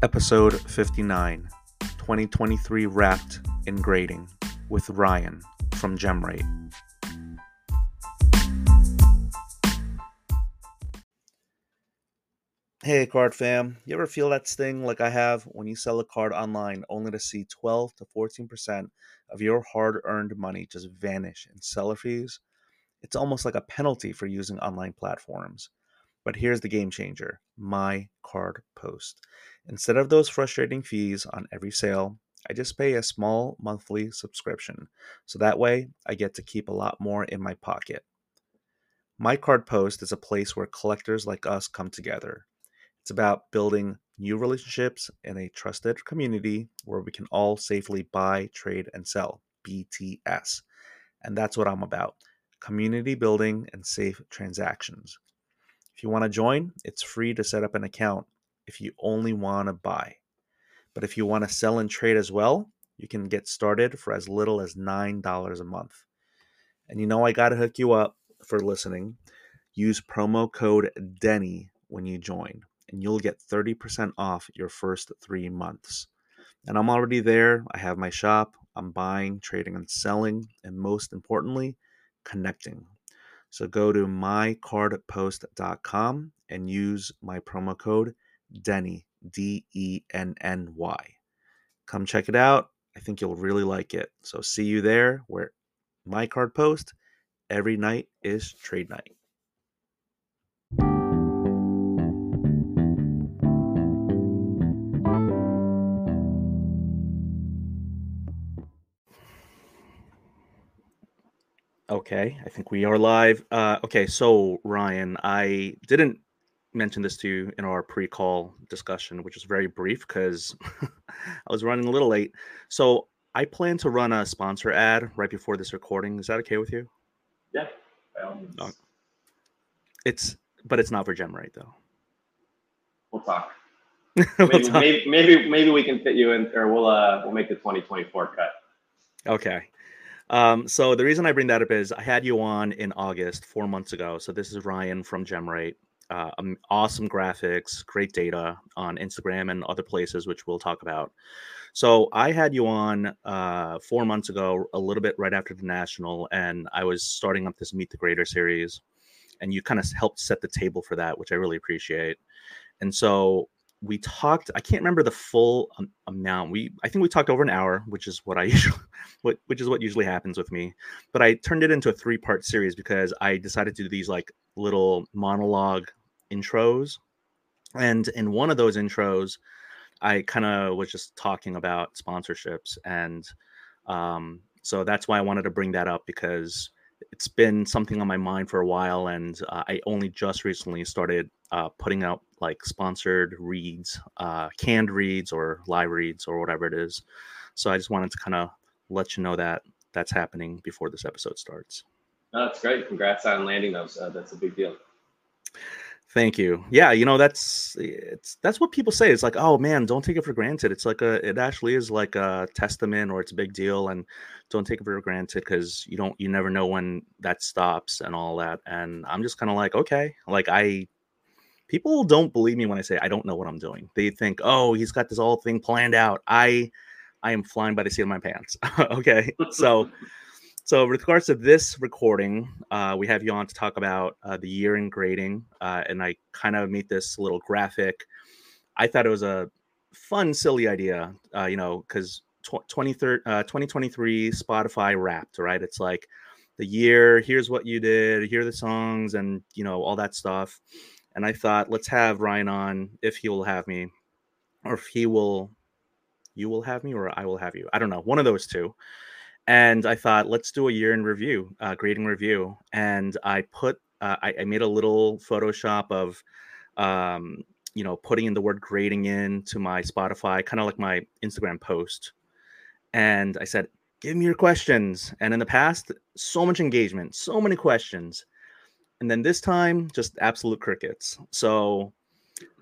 Episode 59 2023 Wrapped in Grading with Ryan from GemRate. Hey, card fam. You ever feel that sting like I have when you sell a card online only to see 12 to 14% of your hard earned money just vanish in seller fees? It's almost like a penalty for using online platforms. But here's the game changer my card post. Instead of those frustrating fees on every sale, I just pay a small monthly subscription. So that way I get to keep a lot more in my pocket. My Card Post is a place where collectors like us come together. It's about building new relationships in a trusted community where we can all safely buy, trade, and sell BTS. And that's what I'm about community building and safe transactions. If you want to join, it's free to set up an account if you only want to buy. But if you want to sell and trade as well, you can get started for as little as $9 a month. And you know, I got to hook you up for listening. Use promo code DENNY when you join, and you'll get 30% off your first three months. And I'm already there. I have my shop. I'm buying, trading, and selling, and most importantly, connecting. So go to mycardpost.com and use my promo code Denny, D E N N Y. Come check it out. I think you'll really like it. So see you there where my card post every night is trade night. Okay, I think we are live. Uh, okay, so Ryan, I didn't mention this to you in our pre-call discussion, which was very brief because I was running a little late. So I plan to run a sponsor ad right before this recording. Is that okay with you? Yeah. Oh. It's but it's not for GemRate though. We'll talk. We'll Maybe, talk. maybe, maybe, maybe we can fit you in, or we'll uh, we'll make the 2024 cut. Okay. Um, so the reason I bring that up is I had you on in August, four months ago. So this is Ryan from GemRate. Uh, awesome graphics, great data on Instagram and other places, which we'll talk about. So I had you on uh, four months ago, a little bit right after the national, and I was starting up this Meet the Grader series, and you kind of helped set the table for that, which I really appreciate. And so we talked. I can't remember the full amount. We I think we talked over an hour, which is what I usually, what which is what usually happens with me. But I turned it into a three part series because I decided to do these like little monologue intros, and in one of those intros, I kind of was just talking about sponsorships, and um, so that's why I wanted to bring that up because it's been something on my mind for a while, and uh, I only just recently started uh, putting out like sponsored reads, uh, canned reads, or live reads, or whatever it is. So I just wanted to kind of let you know that that's happening before this episode starts. No, that's great. Congrats on landing those. Uh, that's a big deal. Thank you. Yeah, you know that's it's that's what people say. It's like, oh man, don't take it for granted. It's like a it actually is like a testament or it's a big deal, and don't take it for granted because you don't you never know when that stops and all that. And I'm just kind of like, okay, like I people don't believe me when I say I don't know what I'm doing. They think, oh, he's got this whole thing planned out. I I am flying by the seat of my pants. okay, so. So, with regards to this recording, uh, we have you on to talk about uh, the year in grading, uh, and I kind of made this little graphic. I thought it was a fun, silly idea, uh, you know, because tw- 2023 Spotify Wrapped, right? It's like the year. Here's what you did. Here are the songs, and you know all that stuff. And I thought, let's have Ryan on if he will have me, or if he will, you will have me, or I will have you. I don't know, one of those two and I thought, let's do a year in review, uh, grading review. And I put, uh, I, I, made a little Photoshop of, um, you know, putting in the word grading in to my Spotify, kind of like my Instagram post. And I said, give me your questions. And in the past, so much engagement, so many questions. And then this time, just absolute crickets. So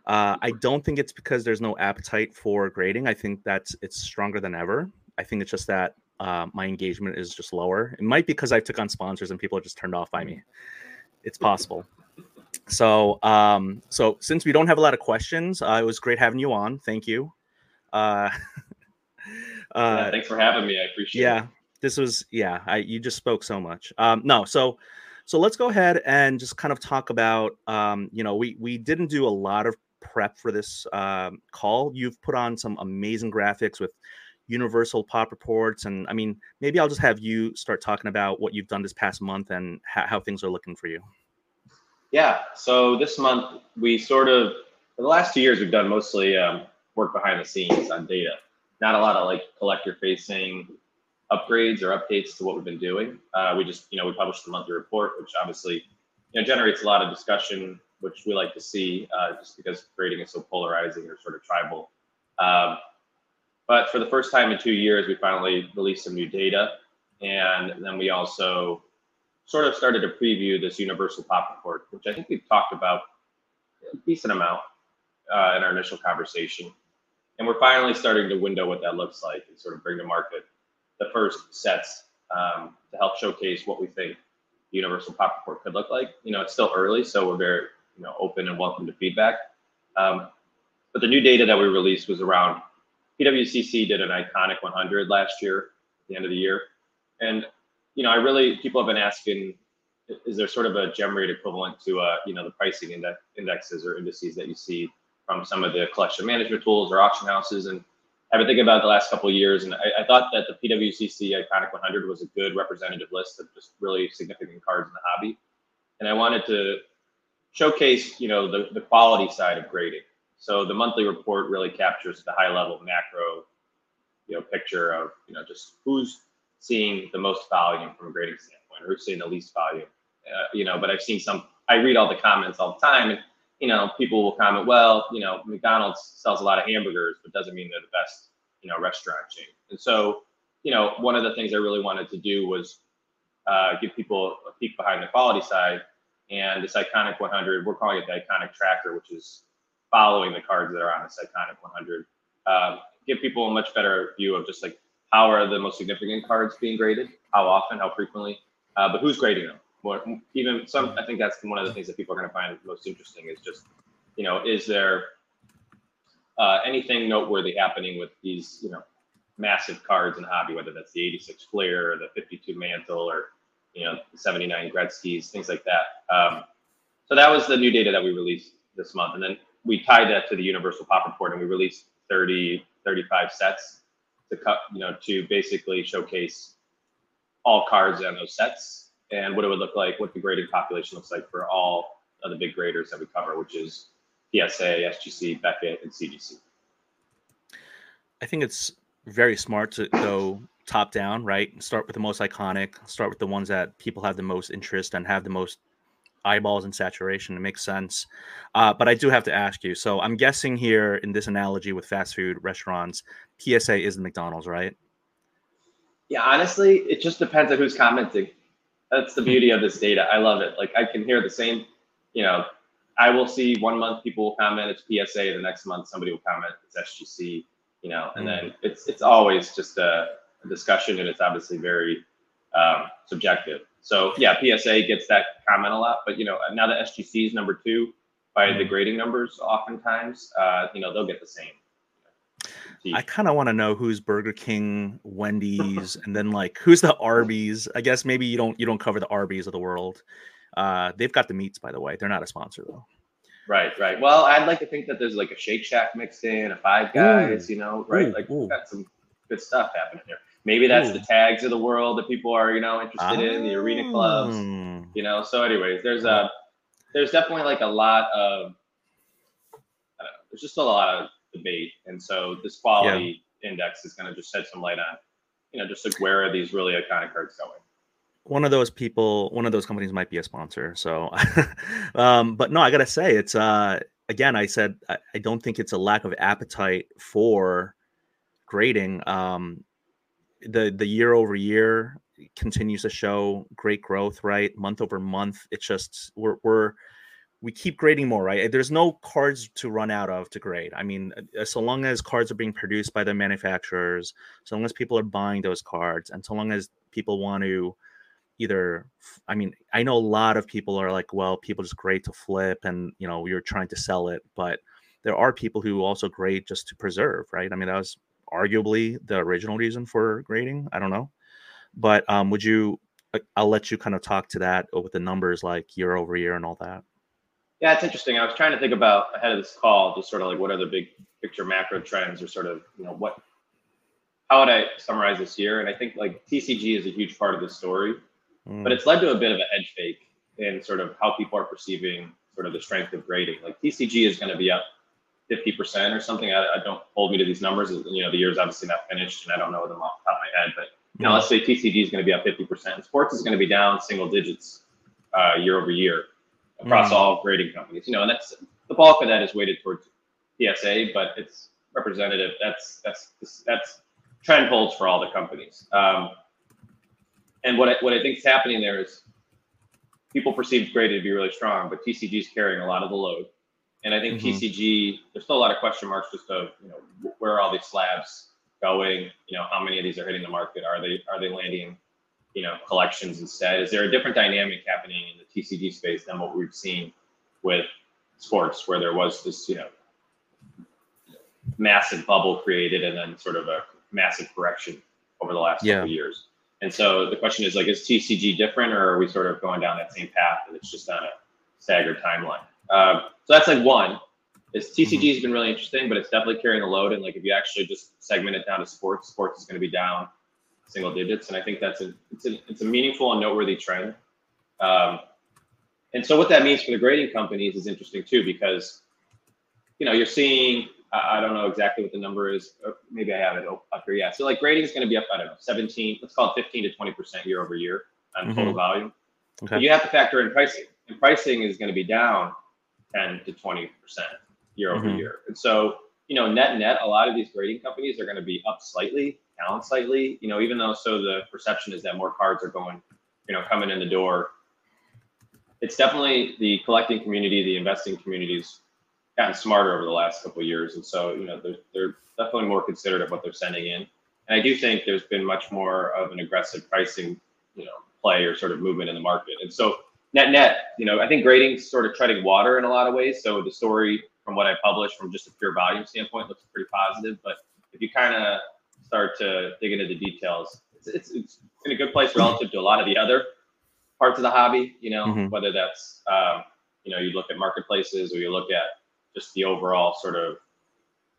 uh, I don't think it's because there's no appetite for grading. I think that's it's stronger than ever. I think it's just that uh, my engagement is just lower. It might be because I took on sponsors and people are just turned off by me. It's possible. So, um, so since we don't have a lot of questions, uh, it was great having you on. Thank you. Uh, uh, yeah, thanks for having me. I appreciate yeah, it. Yeah, this was yeah. I you just spoke so much. Um, no, so so let's go ahead and just kind of talk about. Um, you know, we we didn't do a lot of prep for this um, call. You've put on some amazing graphics with universal pop reports, and I mean, maybe I'll just have you start talking about what you've done this past month and ha- how things are looking for you. Yeah. So this month we sort of the last two years we've done mostly um, work behind the scenes on data. Not a lot of like collector facing upgrades or updates to what we've been doing. Uh, we just you know we published the monthly report, which obviously you know generates a lot of discussion, which we like to see uh, just because grading is so polarizing or sort of tribal. Um, but for the first time in two years, we finally released some new data, and then we also sort of started to preview this universal pop report, which I think we've talked about a decent amount uh, in our initial conversation. And we're finally starting to window what that looks like and sort of bring to market the first sets um, to help showcase what we think the universal pop report could look like. You know, it's still early, so we're very you know open and welcome to feedback. Um, but the new data that we released was around PWCC did an iconic 100 last year at the end of the year, and you know, I really people have been asking, is there sort of a gem rate equivalent to uh, you know the pricing index, indexes or indices that you see from some of the collection management tools or auction houses? And I've been thinking about the last couple of years, and I, I thought that the PWCC Iconic 100 was a good representative list of just really significant cards in the hobby, and I wanted to showcase you know the, the quality side of grading. So the monthly report really captures the high level macro you know picture of you know just who's seeing the most volume from a grading standpoint, or who's seeing the least volume. Uh, you know, but I've seen some. I read all the comments all the time, and you know, people will comment, well, you know, McDonald's sells a lot of hamburgers, but doesn't mean they're the best, you know, restaurant chain. And so, you know, one of the things I really wanted to do was uh, give people a peek behind the quality side. And this iconic 100, we're calling it the iconic tracker, which is following the cards that are on this iconic 100. Um, give people a much better view of just like how are the most significant cards being graded, how often, how frequently, uh, but who's grading them? More, even some, I think that's one of the things that people are going to find most interesting is just, you know, is there uh, anything noteworthy happening with these, you know, massive cards in hobby, whether that's the 86 Fleer or the 52 Mantle or, you know, 79 Gretzky's, things like that. Um, so that was the new data that we released this month. And then we tied that to the Universal Pop Report and we released 30, 35 sets to cut, you know, to basically showcase all cards on those sets and what it would look like, what the grading population looks like for all of the big graders that we cover, which is PSA, SGC, Beckett, and CGC. I think it's very smart to go top down, right? Start with the most iconic, start with the ones that people have the most interest and have the most eyeballs and saturation. It makes sense. Uh, but I do have to ask you. So I'm guessing here in this analogy with fast food restaurants, PSA is the McDonald's, right? Yeah, honestly, it just depends on who's commenting. That's the hmm. beauty of this data. I love it. Like I can hear the same, you know, I will see one month people will comment it's PSA, the next month somebody will comment it's SGC, you know, and mm. then it's it's always just a, a, discussion and it's obviously very um, subjective. So yeah, PSA gets that comment a lot, but you know now that SGC is number two by the mm. grading numbers. Oftentimes, uh, you know they'll get the same. I kind of want to know who's Burger King, Wendy's, and then like who's the Arby's. I guess maybe you don't you don't cover the Arby's of the world. Uh, they've got the meats, by the way. They're not a sponsor though. Right, right. Well, I'd like to think that there's like a Shake Shack mixed in, a Five Guys, ooh, you know, right? Ooh, like ooh. we've got some good stuff happening here. Maybe that's Ooh. the tags of the world that people are, you know, interested in, the arena clubs, ah. you know. So, anyways, there's a there's definitely like a lot of know, there's just a lot of debate, and so this quality yeah. index is going to just shed some light on, you know, just like where are these really iconic cards going. One of those people, one of those companies might be a sponsor. So, um, but no, I gotta say, it's uh, again, I said I, I don't think it's a lack of appetite for grading. Um, the the year over year continues to show great growth, right? Month over month, it's just we're we're we keep grading more, right? There's no cards to run out of to grade. I mean, uh, so long as cards are being produced by the manufacturers, so long as people are buying those cards, and so long as people want to either i mean i know a lot of people are like well people just great to flip and you know you're trying to sell it but there are people who also great just to preserve right i mean that was arguably the original reason for grading i don't know but um would you i'll let you kind of talk to that with the numbers like year over year and all that yeah it's interesting i was trying to think about ahead of this call just sort of like what are the big picture macro trends or sort of you know what how would I summarize this year? And I think like TCG is a huge part of the story, mm. but it's led to a bit of a hedge fake in sort of how people are perceiving sort of the strength of grading. Like TCG is going to be up 50% or something. I, I, don't hold me to these numbers. You know, the year's obviously not finished and I don't know them off the top of my head, but you know, let's say TCG is going to be up 50%. And sports is going to be down single digits uh, year over year across mm. all grading companies. You know, and that's the bulk of that is weighted towards PSA, but it's representative. That's that's that's trend holds for all the companies. Um, and what I, what I think is happening there is people perceive graded to be really strong, but TCG is carrying a lot of the load. And I think mm-hmm. TCG, there's still a lot of question marks just of you know where are all these slabs going? You know how many of these are hitting the market? Are they are they landing? You know collections instead. Is there a different dynamic happening in the TCG space than what we've seen with sports, where there was this you know massive bubble created and then sort of a massive correction over the last yeah. couple years. And so the question is like, is TCG different, or are we sort of going down that same path and it's just on a staggered timeline? Um, so that's like one. Is TCG has been really interesting, but it's definitely carrying the load. And like if you actually just segment it down to sports, sports is going to be down single digits, and I think that's a it's a it's a meaningful and noteworthy trend. Um, and so what that means for the grading companies is interesting too, because you know you're seeing I don't know exactly what the number is. Maybe I have it up here. Yeah. So like grading is going to be up, I don't know, 17, let's call it 15 to 20% year over year on mm-hmm. total volume. Okay. But you have to factor in pricing. And pricing is going to be down 10 to 20% year over mm-hmm. year. And so, you know, net net, a lot of these grading companies are going to be up slightly, down slightly, you know, even though so the perception is that more cards are going, you know, coming in the door. It's definitely the collecting community, the investing communities gotten smarter over the last couple of years, and so you know they're they're definitely more considerate of what they're sending in. And I do think there's been much more of an aggressive pricing, you know, play or sort of movement in the market. And so net net, you know, I think grading's sort of treading water in a lot of ways. So the story from what I published from just a pure volume standpoint looks pretty positive. But if you kind of start to dig into the details, it's, it's, it's in a good place relative to a lot of the other parts of the hobby. You know, mm-hmm. whether that's um, you know you look at marketplaces or you look at just the overall sort of,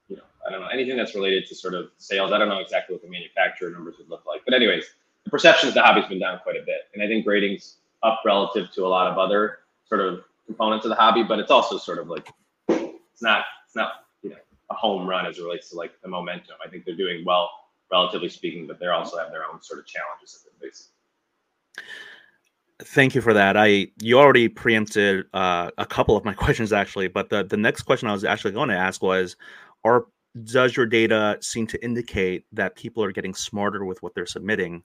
you know, I don't know, anything that's related to sort of sales. I don't know exactly what the manufacturer numbers would look like. But anyways, the perception of the hobby's been down quite a bit. And I think grading's up relative to a lot of other sort of components of the hobby, but it's also sort of like it's not it's not, you know, a home run as it relates to like the momentum. I think they're doing well, relatively speaking, but they also have their own sort of challenges that they're facing. Thank you for that. I you already preempted uh, a couple of my questions actually, but the the next question I was actually going to ask was, are does your data seem to indicate that people are getting smarter with what they're submitting?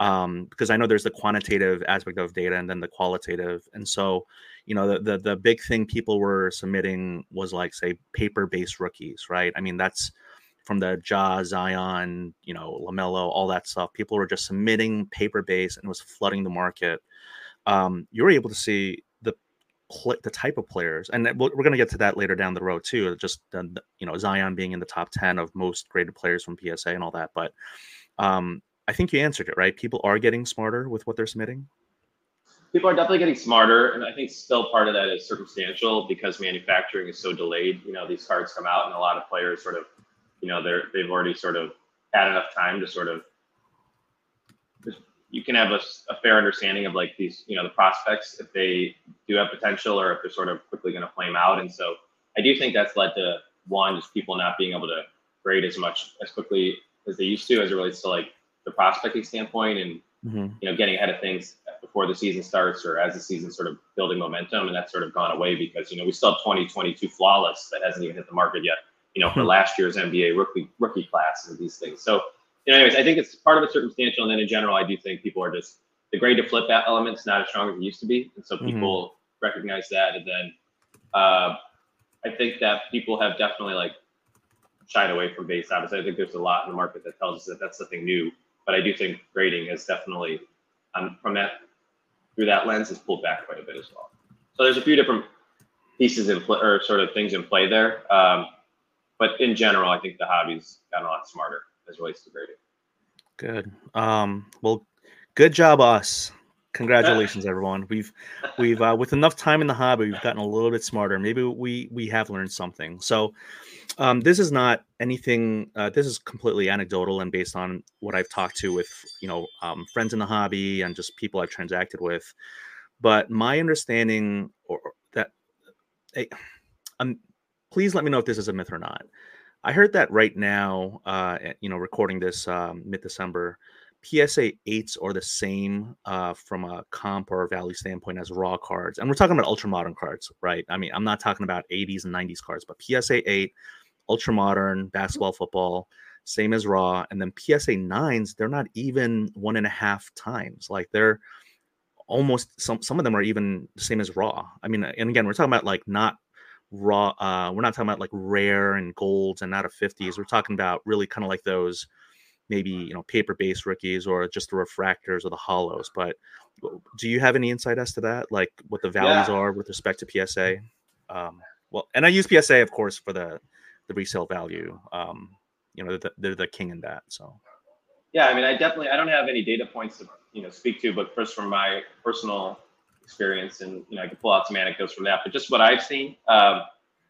Um, because I know there's the quantitative aspect of data and then the qualitative, and so you know the the, the big thing people were submitting was like say paper based rookies, right? I mean that's from the Ja, Zion, you know, LaMelo, all that stuff. People were just submitting paper based and was flooding the market um, you're able to see the the type of players, and we're going to get to that later down the road too. Just you know Zion being in the top ten of most graded players from PSA and all that, but um, I think you answered it right. People are getting smarter with what they're submitting. People are definitely getting smarter, and I think still part of that is circumstantial because manufacturing is so delayed. You know, these cards come out, and a lot of players sort of, you know, they're they've already sort of had enough time to sort of you can have a, a, fair understanding of like these, you know, the prospects if they do have potential or if they're sort of quickly going to flame out. And so I do think that's led to one, just people not being able to grade as much as quickly as they used to as it relates to like the prospecting standpoint and mm-hmm. you know getting ahead of things before the season starts or as the season sort of building momentum and that's sort of gone away because you know we still have 2022 flawless that hasn't even hit the market yet you know for mm-hmm. last year's NBA rookie rookie class and these things so you know, anyways, I think it's part of it circumstantial, and then in general, I do think people are just the grade to flip that element's not as strong as it used to be, and so mm-hmm. people mm-hmm. recognize that, and then uh, I think that people have definitely like shied away from base. Obviously, I think there's a lot in the market that tells us that that's something new, but I do think grading has definitely um, from that through that lens has pulled back quite a bit as well. So there's a few different pieces in play or sort of things in play there. Um, but in general, I think the hobby's gotten a lot smarter as relates to grading. Good. Um, well, good job, us. Congratulations, everyone. We've we've uh, with enough time in the hobby, we've gotten a little bit smarter. Maybe we we have learned something. So, um, this is not anything. Uh, this is completely anecdotal and based on what I've talked to with you know um, friends in the hobby and just people I've transacted with. But my understanding, or that, hey, um, please let me know if this is a myth or not. I heard that right now, uh, you know, recording this um, mid December PSA 8s are the same uh, from a comp or value standpoint as raw cards. And we're talking about ultra modern cards, right? I mean, I'm not talking about 80s and 90s cards, but PSA 8, ultra modern, basketball, football, same as raw. And then PSA 9s, they're not even one and a half times. Like they're almost some some of them are even the same as raw. I mean, and again, we're talking about like not raw, uh, we're not talking about like rare and golds and out of 50s. We're talking about really kind of like those maybe you know paper based rookies or just the refractors or the hollows but do you have any insight as to that? Like what the values yeah. are with respect to psa um, well and i use psa of course for the the resale value um, you know they're, they're the king in that so. Yeah i mean i definitely i don't have any data points to you know speak to but first from my personal experience and you know i can pull out some anecdotes from that but just what i've seen um,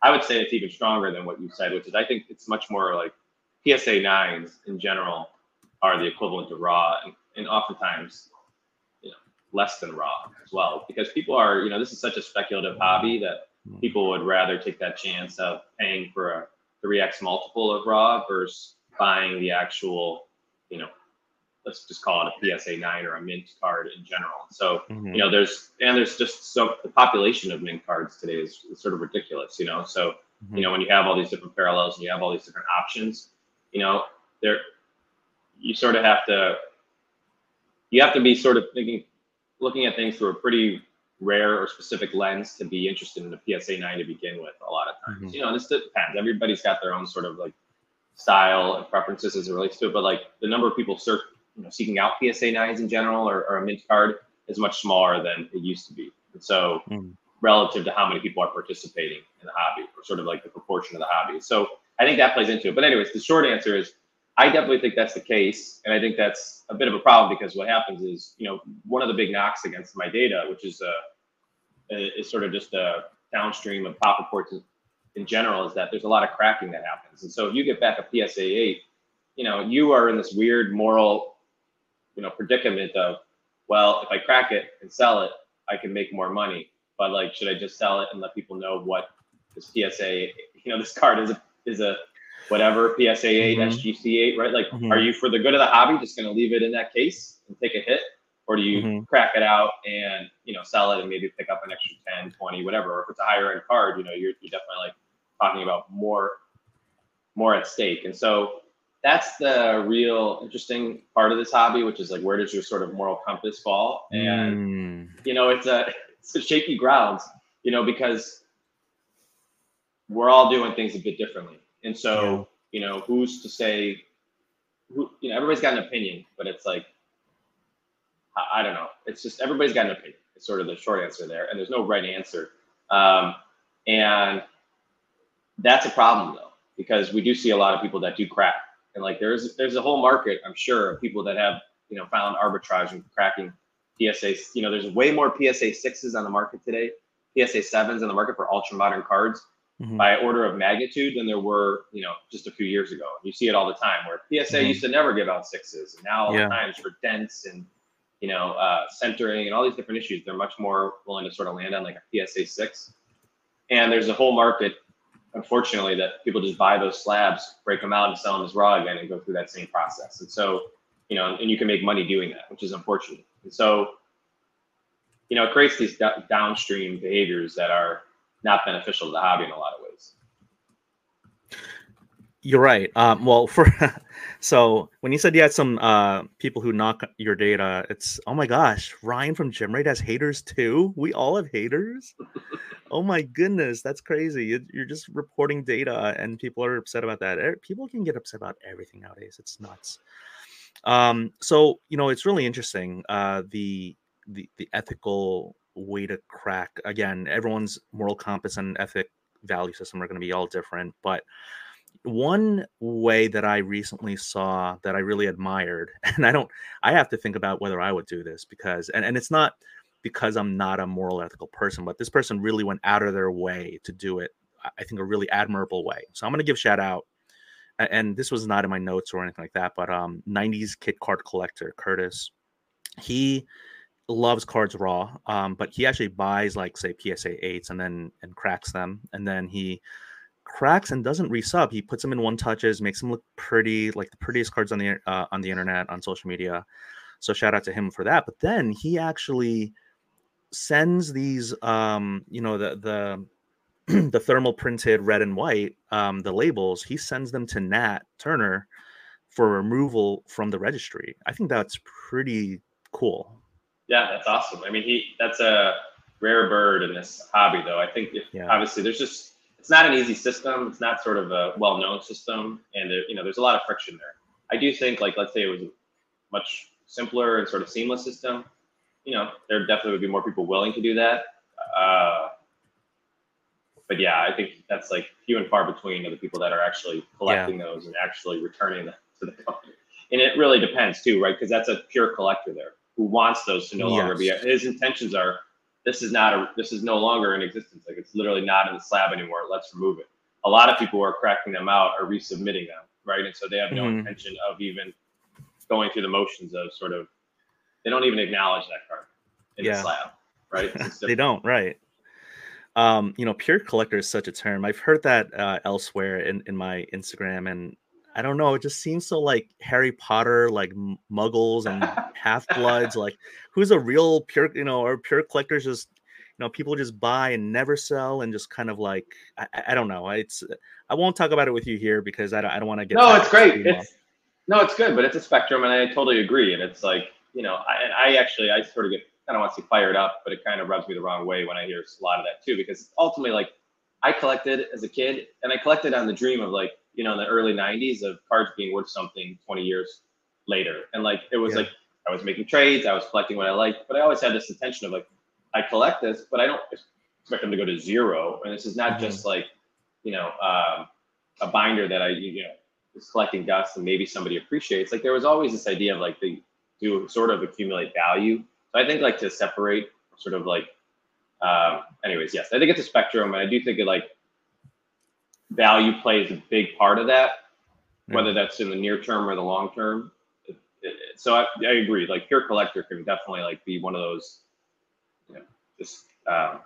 i would say it's even stronger than what you said which is i think it's much more like PSA nines in general are the equivalent to raw, and, and oftentimes, you know, less than raw as well, because people are, you know, this is such a speculative hobby that hmm. people would rather take that chance of paying for a 3x multiple of raw versus buying the actual, you know, let's just call it a PSA nine or a mint card in general. So, mm-hmm. you know, there's and there's just so the population of mint cards today is, is sort of ridiculous, you know. So, mm-hmm. you know, when you have all these different parallels and you have all these different options, you know, there you sort of have to you have to be sort of thinking looking at things through a pretty rare or specific lens to be interested in the PSA 9 to begin with a lot of times. Mm-hmm. You know, this depends. Everybody's got their own sort of like style and preferences as it relates to it, but like the number of people search, you know, seeking out PSA 9s in general or, or a mint card is much smaller than it used to be. And so mm-hmm. relative to how many people are participating in the hobby or sort of like the proportion of the hobby. So I think that plays into it. But anyways, the short answer is I definitely think that's the case, and I think that's a bit of a problem because what happens is, you know, one of the big knocks against my data, which is uh, is sort of just a downstream of pop reports in general, is that there's a lot of cracking that happens, and so if you get back a PSA eight, you know, you are in this weird moral, you know, predicament of, well, if I crack it and sell it, I can make more money, but like, should I just sell it and let people know what this PSA, you know, this card is is a whatever PSA 8, mm-hmm. SGC 8, right? Like, mm-hmm. are you for the good of the hobby just going to leave it in that case and take a hit? Or do you mm-hmm. crack it out and, you know, sell it and maybe pick up an extra 10, 20, whatever? Or if it's a higher end card, you know, you're, you're definitely like talking about more, more at stake. And so that's the real interesting part of this hobby, which is like, where does your sort of moral compass fall? And, mm. you know, it's a, it's a shaky grounds, you know, because we're all doing things a bit differently and so, yeah. you know, who's to say, who, you know, everybody's got an opinion, but it's like, I, I, don't know. It's just everybody's got an opinion. It's sort of the short answer there, and there's no right answer. Um, and that's a problem though, because we do see a lot of people that do crack, and like there's there's a whole market, I'm sure, of people that have you know found arbitrage and cracking PSA. You know, there's way more PSA sixes on the market today, PSA sevens on the market for ultra modern cards mm-hmm. by order of magnitude than there were, you know, just a few years ago. You see it all the time where PSA mm-hmm. used to never give out sixes, and now all yeah. the times for dents and you know uh, centering and all these different issues, they're much more willing to sort of land on like a PSA six. And there's a whole market, unfortunately, that people just buy those slabs, break them out, and sell them as raw again, and go through that same process. And so, you know, and you can make money doing that, which is unfortunate. And so, you know, it creates these d- downstream behaviors that are not beneficial to the hobby in a lot of ways. You're right. Um, well, for so when you said you had some uh, people who knock your data, it's oh my gosh, Ryan from GemRate has haters too. We all have haters. oh my goodness, that's crazy. You're just reporting data, and people are upset about that. People can get upset about everything nowadays. It's nuts. Um, so you know, it's really interesting. Uh, the the the ethical way to crack again. Everyone's moral compass and ethic value system are going to be all different, but one way that I recently saw that I really admired, and I don't, I have to think about whether I would do this because, and, and it's not because I'm not a moral ethical person, but this person really went out of their way to do it. I think a really admirable way. So I'm going to give shout out, and this was not in my notes or anything like that, but um, 90s kid card collector Curtis, he loves cards raw, um, but he actually buys like say PSA eights and then and cracks them, and then he cracks and doesn't resub. He puts them in one touches, makes them look pretty, like the prettiest cards on the uh, on the internet on social media. So shout out to him for that. But then he actually sends these, um, you know, the the the thermal printed red and white, um, the labels. He sends them to Nat Turner for removal from the registry. I think that's pretty cool. Yeah, that's awesome. I mean, he that's a rare bird in this hobby, though. I think if yeah. obviously there's just it's not an easy system. It's not sort of a well-known system, and you know there's a lot of friction there. I do think, like let's say it was a much simpler and sort of seamless system. You know, there definitely would be more people willing to do that. Uh, but yeah, I think that's like few and far between of the people that are actually collecting yeah. those and actually returning them to the company. And it really depends too, right? Because that's a pure collector there who wants those to no yes. longer be. His intentions are this is not a this is no longer in existence. Like it's literally not in the slab anymore. Let's remove it. A lot of people who are cracking them out are resubmitting them, right? And so they have no mm-hmm. intention of even going through the motions of sort of they don't even acknowledge that card in yeah. the slab, right? they don't, right? Um, you know, pure collector is such a term. I've heard that uh, elsewhere in, in my Instagram, and I don't know. It just seems so like Harry Potter, like muggles and half bloods. like, who's a real pure, you know, or pure collectors? Just you know, people just buy and never sell, and just kind of like I, I don't know. It's I won't talk about it with you here because I don't, I don't want to get. No, it's great. It's no, it's good, but it's a spectrum, and I totally agree. And it's like you know, I, I actually I sort of get I don't want to say fired up, but it kind of rubs me the wrong way when I hear a lot of that too, because ultimately, like I collected as a kid, and I collected on the dream of like you know, in the early 90s of cards being worth something 20 years later. And like, it was yeah. like, I was making trades, I was collecting what I liked, but I always had this intention of like, I collect this, but I don't expect them to go to zero. And this is not mm-hmm. just like, you know, um, a binder that I, you know, is collecting dust and maybe somebody appreciates. Like there was always this idea of like the to sort of accumulate value. So I think like to separate sort of like, um, anyways, yes, I think it's a spectrum, and I do think it like value plays a big part of that, whether that's in the near term or the long term. It, it, so I, I agree. Like pure collector can definitely like be one of those, you know, just um,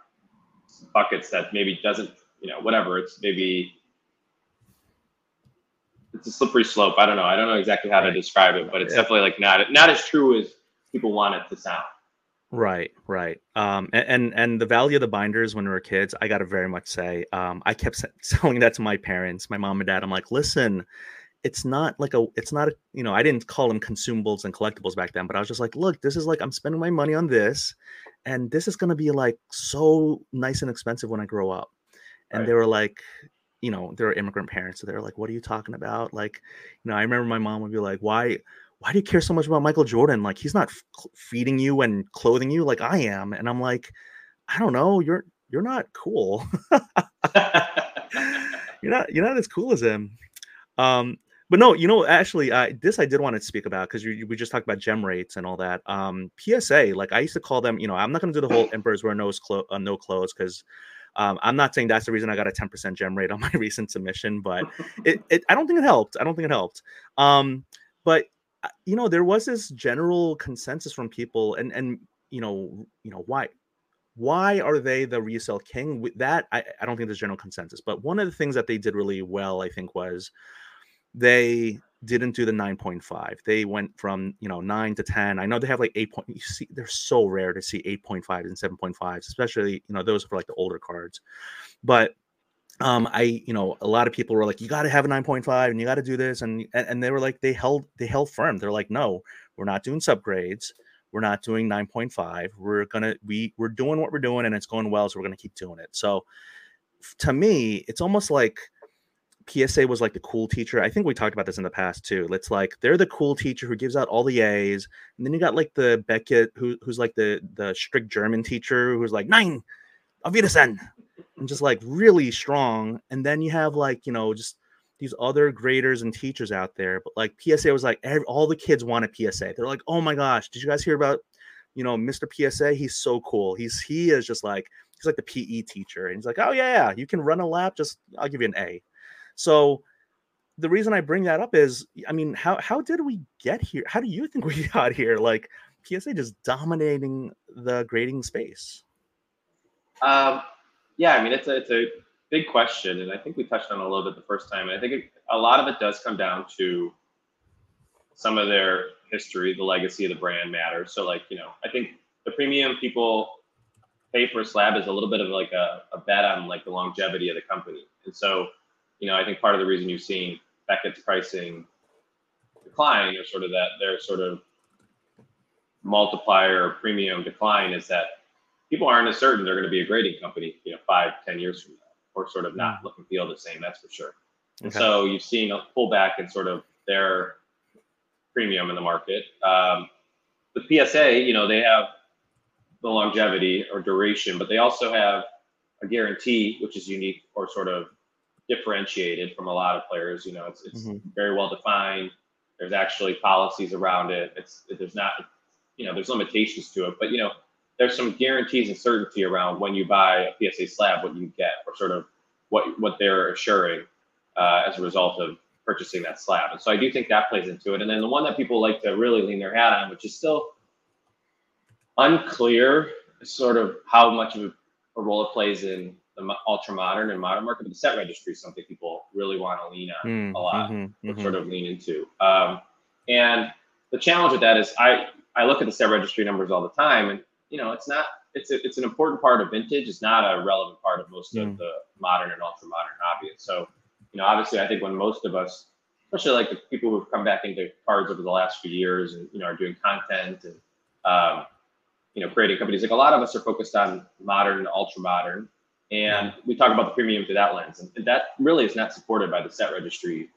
buckets that maybe doesn't, you know, whatever. It's maybe it's a slippery slope. I don't know. I don't know exactly how right. to describe it, but it's yeah. definitely like not not as true as people want it to sound. Right, right. Um, and, and, and the value of the binders when we were kids, I got to very much say, um, I kept selling that to my parents, my mom and dad. I'm like, listen, it's not like a, it's not a, you know, I didn't call them consumables and collectibles back then, but I was just like, look, this is like I'm spending my money on this, and this is gonna be like so nice and expensive when I grow up. And right. they were like, you know, they're immigrant parents, so they're like, what are you talking about? Like, you know, I remember my mom would be like, why? Why do you care so much about Michael Jordan? Like he's not f- feeding you and clothing you like I am. And I'm like, I don't know, you're you're not cool. you're not you're not as cool as him. Um, but no, you know, actually, uh, this I did want to speak about because we just talked about gem rates and all that. Um, PSA, like I used to call them, you know, I'm not going to do the whole Emperor's Wear no, clo- uh, no clothes because um, I'm not saying that's the reason I got a 10% gem rate on my recent submission, but it, it I don't think it helped. I don't think it helped. Um, but you know there was this general consensus from people and and you know you know why why are they the resale king? With that I, I don't think there's general consensus but one of the things that they did really well i think was they didn't do the 9.5 they went from you know 9 to 10 i know they have like 8 point you see they're so rare to see 8.5 and 7.5s especially you know those for like the older cards. But um i you know a lot of people were like you got to have a 9.5 and you got to do this and, and they were like they held they held firm. They're like no we're not doing subgrades. We're not doing 9.5 we're gonna we we're doing what we're doing and it's going well so we're gonna keep doing it. So to me it's almost like PSA was like the cool teacher. I think we talked about this in the past too. It's like they're the cool teacher who gives out all the A's, and then you got like the Beckett who who's like the the strict German teacher who's like nine, auf Wiedersehen, and just like really strong. And then you have like you know just these other graders and teachers out there. But like PSA was like every, all the kids wanted PSA. They're like, oh my gosh, did you guys hear about you know Mr. PSA? He's so cool. He's he is just like he's like the PE teacher, and he's like, oh yeah, yeah, you can run a lap. Just I'll give you an A. So the reason I bring that up is, I mean, how how did we get here? How do you think we got here? Like PSA just dominating the grading space. Um, yeah, I mean, it's a it's a big question, and I think we touched on a little bit the first time. And I think it, a lot of it does come down to some of their history, the legacy of the brand matters. So, like, you know, I think the premium people pay for slab is a little bit of like a, a bet on like the longevity of the company, and so you know, I think part of the reason you've seen Beckett's pricing decline or sort of that their sort of multiplier premium decline is that people aren't as certain they're going to be a grading company, you know, five, ten years from now, or sort of not look and feel the same. That's for sure. And okay. so you've seen a pullback in sort of their premium in the market. Um, the PSA, you know, they have the longevity or duration, but they also have a guarantee, which is unique or sort of differentiated from a lot of players. You know, it's it's mm-hmm. very well defined. There's actually policies around it. It's there's not, you know, there's limitations to it, but you know, there's some guarantees and certainty around when you buy a PSA slab, what you get, or sort of what what they're assuring uh, as a result of purchasing that slab. And so I do think that plays into it. And then the one that people like to really lean their hat on, which is still unclear, is sort of how much of a role it plays in the ultra modern and modern market, but the set registry is something people really want to lean on mm, a lot, mm-hmm, or mm-hmm. sort of lean into. Um, and the challenge with that is I I look at the set registry numbers all the time, and you know it's not it's a, it's an important part of vintage. It's not a relevant part of most mm. of the modern and ultra modern hobby. So you know obviously I think when most of us, especially like the people who've come back into cards over the last few years and you know are doing content and um, you know creating companies, like a lot of us are focused on modern and ultra modern and we talk about the premium through that lens. And that really is not supported by the set registry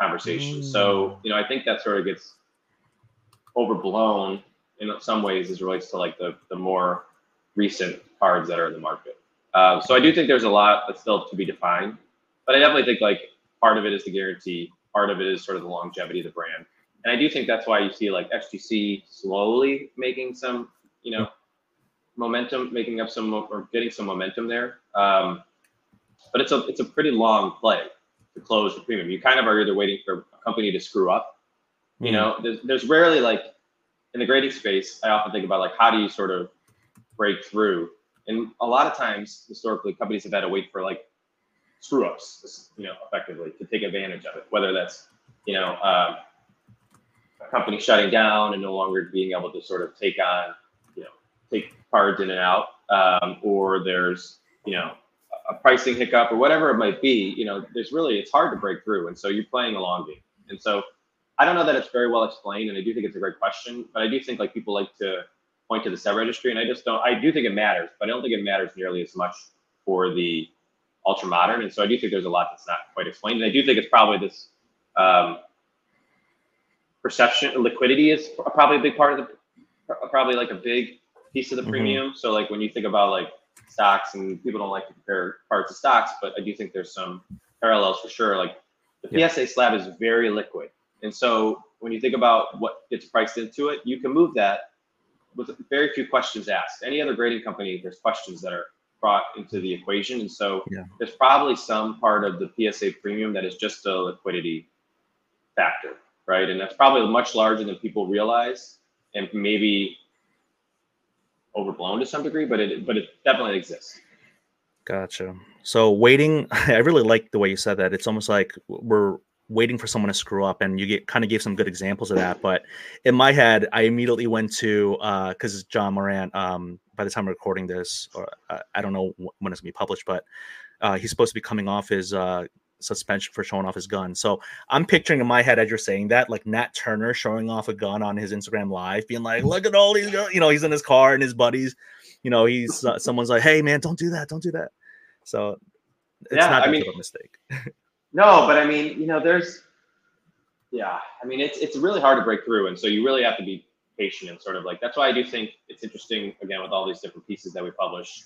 conversation. Mm. So, you know, I think that sort of gets overblown in some ways as relates to like the, the more recent cards that are in the market. Uh, so I do think there's a lot that's still to be defined, but I definitely think like part of it is the guarantee, part of it is sort of the longevity of the brand. And I do think that's why you see like SGC slowly making some, you know, momentum, making up some or getting some momentum there. Um, but it's a it's a pretty long play to close the premium. You kind of are either waiting for a company to screw up. You mm know, there's, there's rarely like in the grading space. I often think about like how do you sort of break through, and a lot of times historically companies have had to wait for like screw ups, you know, effectively to take advantage of it. Whether that's you know um, a company shutting down and no longer being able to sort of take on you know take cards in and out, um, or there's you know a pricing hiccup or whatever it might be. You know, there's really it's hard to break through, and so you're playing a long game. And so I don't know that it's very well explained, and I do think it's a great question, but I do think like people like to point to the set registry, and I just don't. I do think it matters, but I don't think it matters nearly as much for the ultra modern. And so I do think there's a lot that's not quite explained, and I do think it's probably this. Um, perception liquidity is probably a big part of the probably like a big piece of the mm-hmm. premium. So like when you think about like stocks, and people don't like to compare parts of stocks, but I do think there's some parallels for sure. Like the yeah. PSA slab is very liquid, and so when you think about what gets priced into it, you can move that with very few questions asked. Any other grading company, there's questions that are brought into the equation, and so yeah. there's probably some part of the PSA premium that is just a liquidity factor, right? And that's probably much larger than people realize, and maybe overblown to some degree, but it but it definitely exists. Gotcha. So waiting, I really like the way you said that. It's almost like we're waiting for someone to screw up, and you get kind of gave some good examples of that. But in my head, I immediately went to uh because uh, Ja Morant. Um, by the time I'm recording this, or uh, I don't know when it's gonna be published, but uh, he's supposed to be coming off his uh, suspension for showing off his gun. So I'm picturing in my head as you're saying that, like Nat Turner showing off a gun on his Instagram live, being like, "Look at all these guns!" You know, he's in his car and his buddies. You know, he's uh, someone's like, "Hey, man, don't do that, don't do that." So it's yeah, not I mean, a mistake. No, but I mean, you know, there's, yeah, I mean, it's it's really hard to break through, and so you really have to be patient and sort of like that's why I do think it's interesting again with all these different pieces that we publish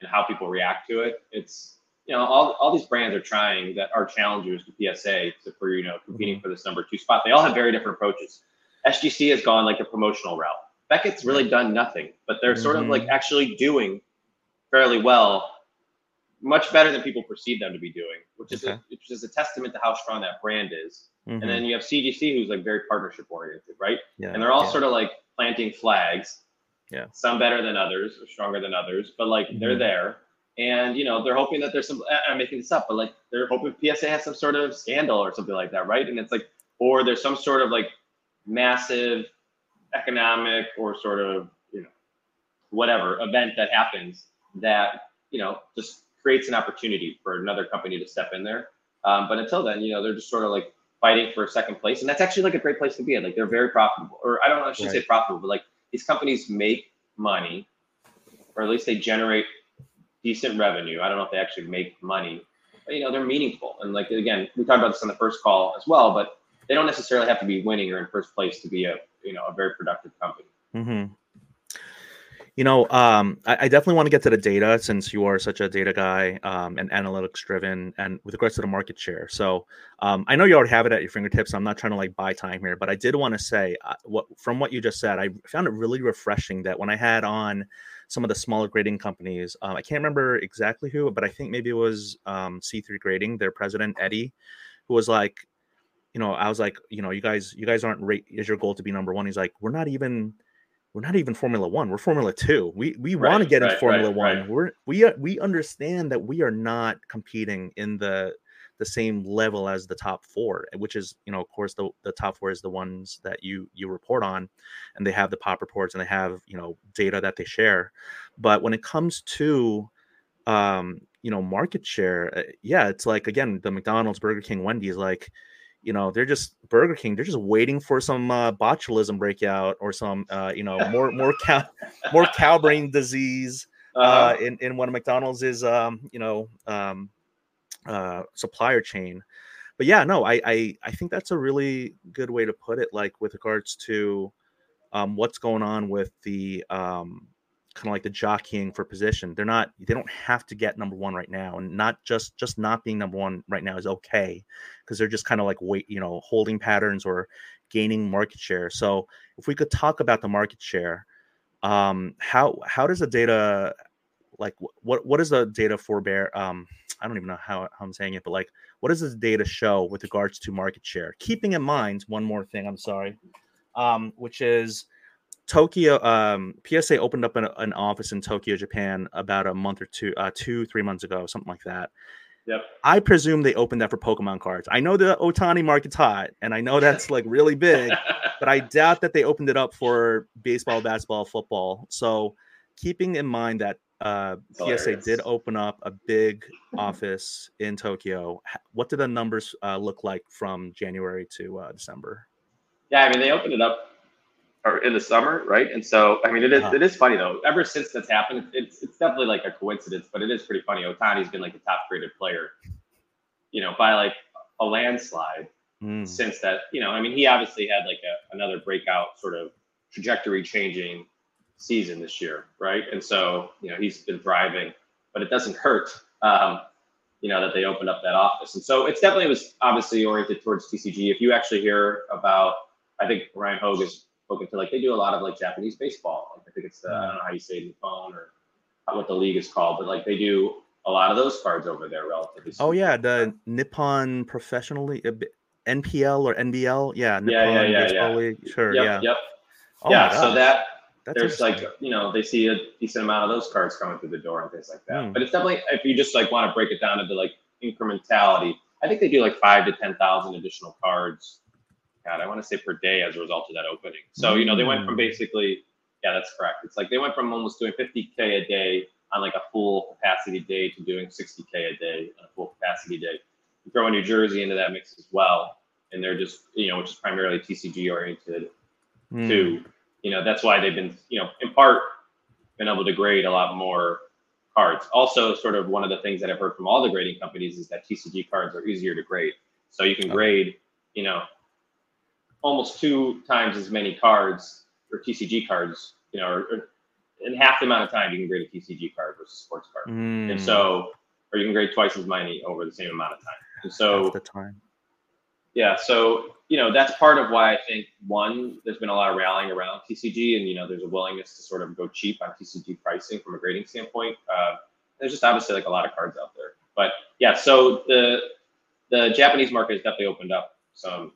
and how people react to it. It's you know all, all these brands are trying that are challengers to PSA to, for you know competing mm-hmm. for this number two spot. They all have very different approaches. SGC has gone like a promotional route. Beckett's really done nothing, but they're mm-hmm. sort of like mm-hmm. actually doing fairly well, much better than people perceive them to be doing, which is okay. a, which is a testament to how strong that brand is. Mm-hmm. And then you have CGC, who's like very partnership oriented, right? Yeah, and they're all yeah. sort of like planting flags. Yeah. Some better than others, or stronger than others, but like mm-hmm. they're there. And you know they're hoping that there's some. I'm making this up, but like they're hoping PSA has some sort of scandal or something like that, right? And it's like, or there's some sort of like massive economic or sort of you know whatever event that happens that you know just creates an opportunity for another company to step in there. Um, but until then, you know, they're just sort of like fighting for a second place, and that's actually like a great place to be in. Like they're very profitable, or I don't know, I should right. say profitable, but like these companies make money, or at least they generate decent revenue. I don't know if they actually make money, but you know, they're meaningful. And like again, we talked about this on the first call as well, but they don't necessarily have to be winning or in first place to be a you know a very productive company. Mm-hmm. You know, um, I, I, definitely want to get to the data since you are such a data guy um, and analytics driven, and with regards to the market share. So um, I know you already have it at your fingertips. I'm not trying to like buy time here, but I did want to say uh, what from what you just said, I found it really refreshing that when I had on some of the smaller grading companies, um, I can't remember exactly who, but I think maybe it was um, C3 Grading, their president Eddie, who was like, you know, I was like, you know, you guys, you guys aren't rate is your goal to be number one. He's like, we're not even we're not even Formula One. We're Formula Two. We we right, want to get right, into Formula right, One. We're we uh, we understand that we are not competing in the the same level as the top four, which is you know of course the the top four is the ones that you you report on, and they have the pop reports and they have you know data that they share. But when it comes to um you know market share, uh, yeah, it's like again the McDonald's, Burger King, Wendy's like you know they're just Burger King. They're just waiting for some uh, botulism breakout or some uh, you know more more cow more cow brain disease uh, uh-huh. uh, in in one of McDonald's is um, you know um, uh, supplier chain. But yeah, no, I, I I think that's a really good way to put it. Like with regards to um, what's going on with the um, kind of like the jockeying for position. They're not they don't have to get number one right now, and not just just not being number one right now is okay because they're just kind of like wait you know holding patterns or gaining market share. So if we could talk about the market share, um, how how does the data like what what is the data for bear? Um, I don't even know how, how I'm saying it, but like what does this data show with regards to market share? Keeping in mind one more thing, I'm sorry, um, which is Tokyo, um, PSA opened up an, an, office in Tokyo, Japan, about a month or two, uh, two, three months ago, something like that. Yep. I presume they opened that for Pokemon cards. I know the Ohtani market's hot, and I know that's like really big, but I doubt that they opened it up for baseball, basketball, football. So, keeping in mind that uh, PSA did open up a big office in Tokyo, what did the numbers uh, look like from January to uh, December? Yeah, I mean they opened it up or in the summer, right? And so, I mean, it is uh-huh. it is funny though. Ever since that's happened, it's it's definitely like a coincidence, but it is pretty funny. Ohtani's been like a top graded player, you know, by like a landslide mm. since that. You know, I mean, he obviously had like a, another breakout sort of trajectory changing season this year, right? And so, you know, he's been thriving, but it doesn't hurt. Um, you know that they opened up that office, and so it's definitely was obviously oriented towards TCG. If you actually hear about, I think Ryan Hogue is spoken to. Like they do a lot of like Japanese baseball. Like I think it's the, I don't know how you say it in the phone or what the league is called, but like they do a lot of those cards over there relatively. Oh yeah, the Nippon Professional League, uh, NPL or NBL. Yeah, Nippon yeah, yeah, yeah, Baseball yeah. League. Sure, yep, yeah. Yep. Oh yeah, so that That's there's like you know they see a decent amount of those cards coming through the door and things like that. Mm. But it's definitely if you just like want to break it down into like incrementality, I think they do like five to ten thousand additional cards I want to say per day as a result of that opening. So, you know, they went from mm. basically, yeah, that's correct. It's like they went from almost doing 50K a day on like a full capacity day to doing 60K a day on a full capacity day. You throw in New Jersey into that mix as well. And they're just, you know, which is primarily TCG oriented mm. too. You know, that's why they've been, you know, in part been able to grade a lot more cards. Also, sort of one of the things that I've heard from all the grading companies is that TCG cards are easier to grade. So you can grade, you know, almost two times as many cards or TCG cards, you know, or, or in half the amount of time you can grade a TCG card versus a sports card. Mm, And so, or you can grade twice as many over the same amount of time. And so, half the time. yeah, so you know that's part of why I think one, there's been a lot of rallying around TCG, and you know there's a willingness to sort of go cheap on TCG pricing from a grading standpoint. Uh, there's just obviously like a lot of cards out there, but yeah, so the the Japanese market has definitely opened up some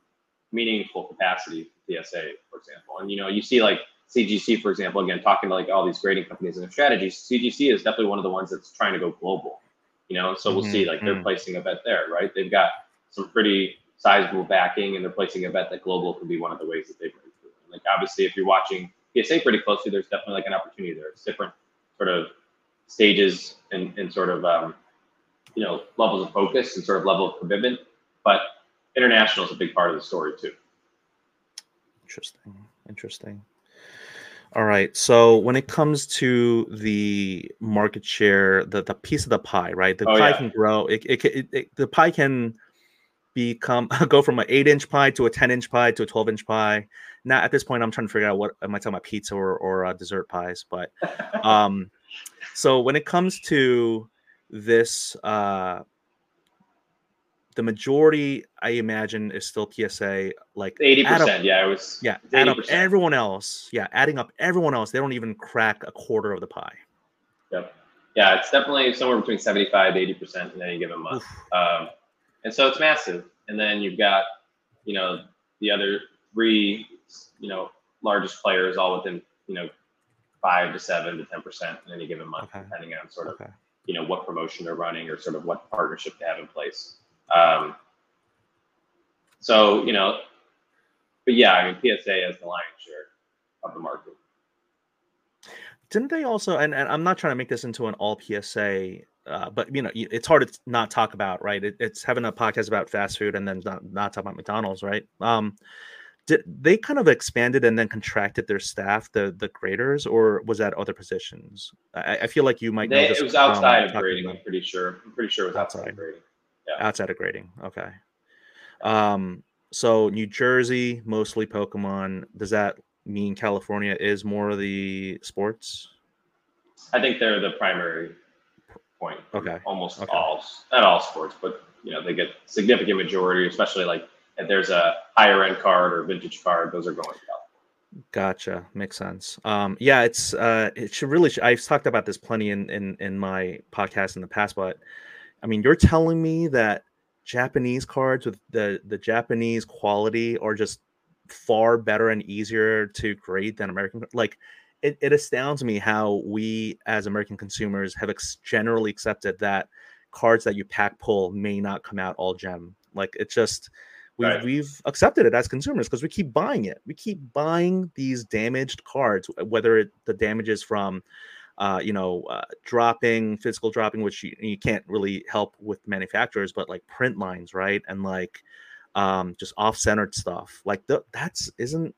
meaningful capacity PSA, for example, and you know you see like CGC, for example, again talking to like all these grading companies and their strategies. CGC is definitely one of the ones that's trying to go global, you know. So we'll Mhm, see like they're mhm. placing a bet there, right? They've got some pretty sizable backing and they're placing a bet that global could be one of the ways that they break through. Like obviously if you're watching PSA pretty closely, there's definitely like an opportunity there. It's different sort of stages and, and sort of um, you know levels of focus and sort of level of commitment. But international is a big part of the story too. Interesting. Interesting. All right. So when it comes to the market share, the, the piece of the pie, right? The Oh, pie yeah. can grow. It, it, it, it the pie can become go from an eight inch pie to a ten inch pie to a twelve inch pie. Now at this point, I'm trying to figure out what am I talking about pizza or or uh, dessert pies, but um, so when it comes to this, uh, the majority I imagine is still PSA. Like eighty percent, yeah, it was. yeah, add up everyone else. Yeah, adding up everyone else, they don't even crack a quarter of the pie. Yep. Yeah, it's definitely somewhere between 75 to 80 percent in any given month. Um, and so it's massive. And then you've got, you know, the other three, you know, largest players all within, you know, five to seven to 10 percent in any given month, Okay. depending on sort of, Okay. you know, what promotion they're running or sort of what partnership they have in place. Um, so, you know, but yeah, I mean, PSA has the lion's share of the market. Didn't they also? And, and I'm not trying to make this into an all PSA, uh, but you know, it's hard to not talk about, right? It, it's having a podcast about fast food and then not, not talk about McDonald's, right? Um, did they kind of expanded and then contracted their staff, the the graders, or was that other positions? I, I feel like you might know this it was outside of grading, about- I'm pretty sure. I'm pretty sure it was outside Outside. of grading. Outside of grading. Okay. Um, so New Jersey, mostly Pokemon. Does that mean California is more of the sports? I think they're the primary point. Okay. Almost Okay. all, not all sports, but you know they get significant majority, especially like if there's a higher end card or vintage card, those are going to. Gotcha. Makes sense. Um, yeah, it's uh, it should really. I've talked about this plenty in in in my podcast in the past, but I mean, you're telling me that Japanese cards with the the Japanese quality are just far better and easier to grade than American. Like, it, it astounds me how we as American consumers have ex- generally accepted that cards that you pack pull may not come out all gem. Like, it's just we've Right. we've accepted it as consumers because we keep buying it. We keep buying these damaged cards, whether it, the damage is from uh, you know, uh, dropping, physical dropping, which you, you can't really help with manufacturers, but like print lines, right? And like um, just off-centered stuff. Like that's isn't.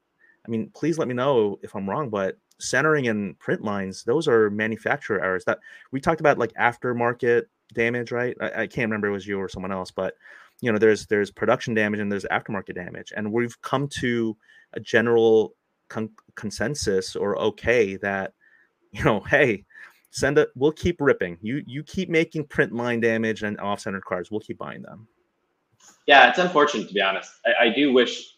I mean, please let me know if I'm wrong, but centering and print lines, those are manufacturer errors. That we talked about, like aftermarket damage, right? I, I can't remember it was you or someone else, but you know, there's there's production damage and there's aftermarket damage, and we've come to a general con- consensus or okay that you know, hey, send it. We'll keep ripping. You you keep making print line damage and off-centered cards. We'll keep buying them. Yeah, it's unfortunate to be honest. I, I do wish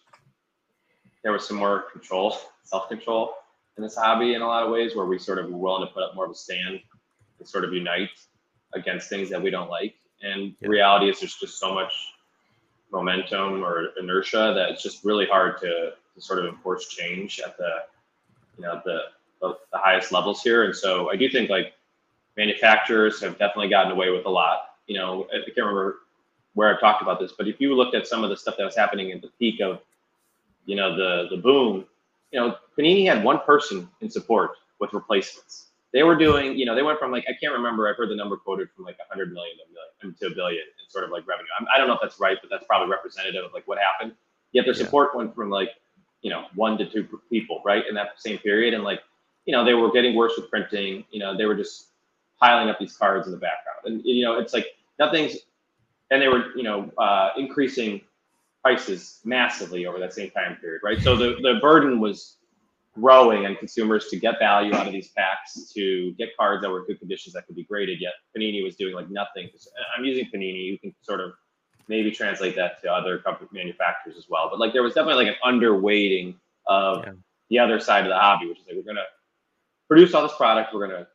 there was some more control, self control in this hobby in a lot of ways, where we sort of were willing to put up more of a stand and sort of unite against things that we don't like. And Yeah. reality is, there's just so much momentum or inertia that it's just really hard to, to sort of enforce change at the you know the, the the highest levels here. And so I do think like manufacturers have definitely gotten away with a lot. You know, I can't remember where I've talked about this, but if you looked at some of the stuff that was happening at the peak of, you know, the the boom, you know, Panini had one person in support with replacements. They were doing, you know, they went from like I can't remember. I've heard the number quoted from like 100 million to a million to a billion in sort of like revenue. I'm, I don't know if that's right, but that's probably representative of like what happened. Yet their Yeah. support went from like, you know, one to two people, right, in that same period, and like, you know, they were getting worse with printing. You know, they were just piling up these cards in the background. And you know, it's like nothing's, and they were you know uh, increasing prices massively over that same time period, right? So the the burden was growing on consumers to get value out of these packs, to get cards that were in good conditions that could be graded. Yet Panini was doing like nothing. I'm using Panini. You can sort of maybe translate that to other company manufacturers as well. But like there was definitely like an underweighting of yeah. the other side of the hobby, which is like we're gonna produce all this product, we're gonna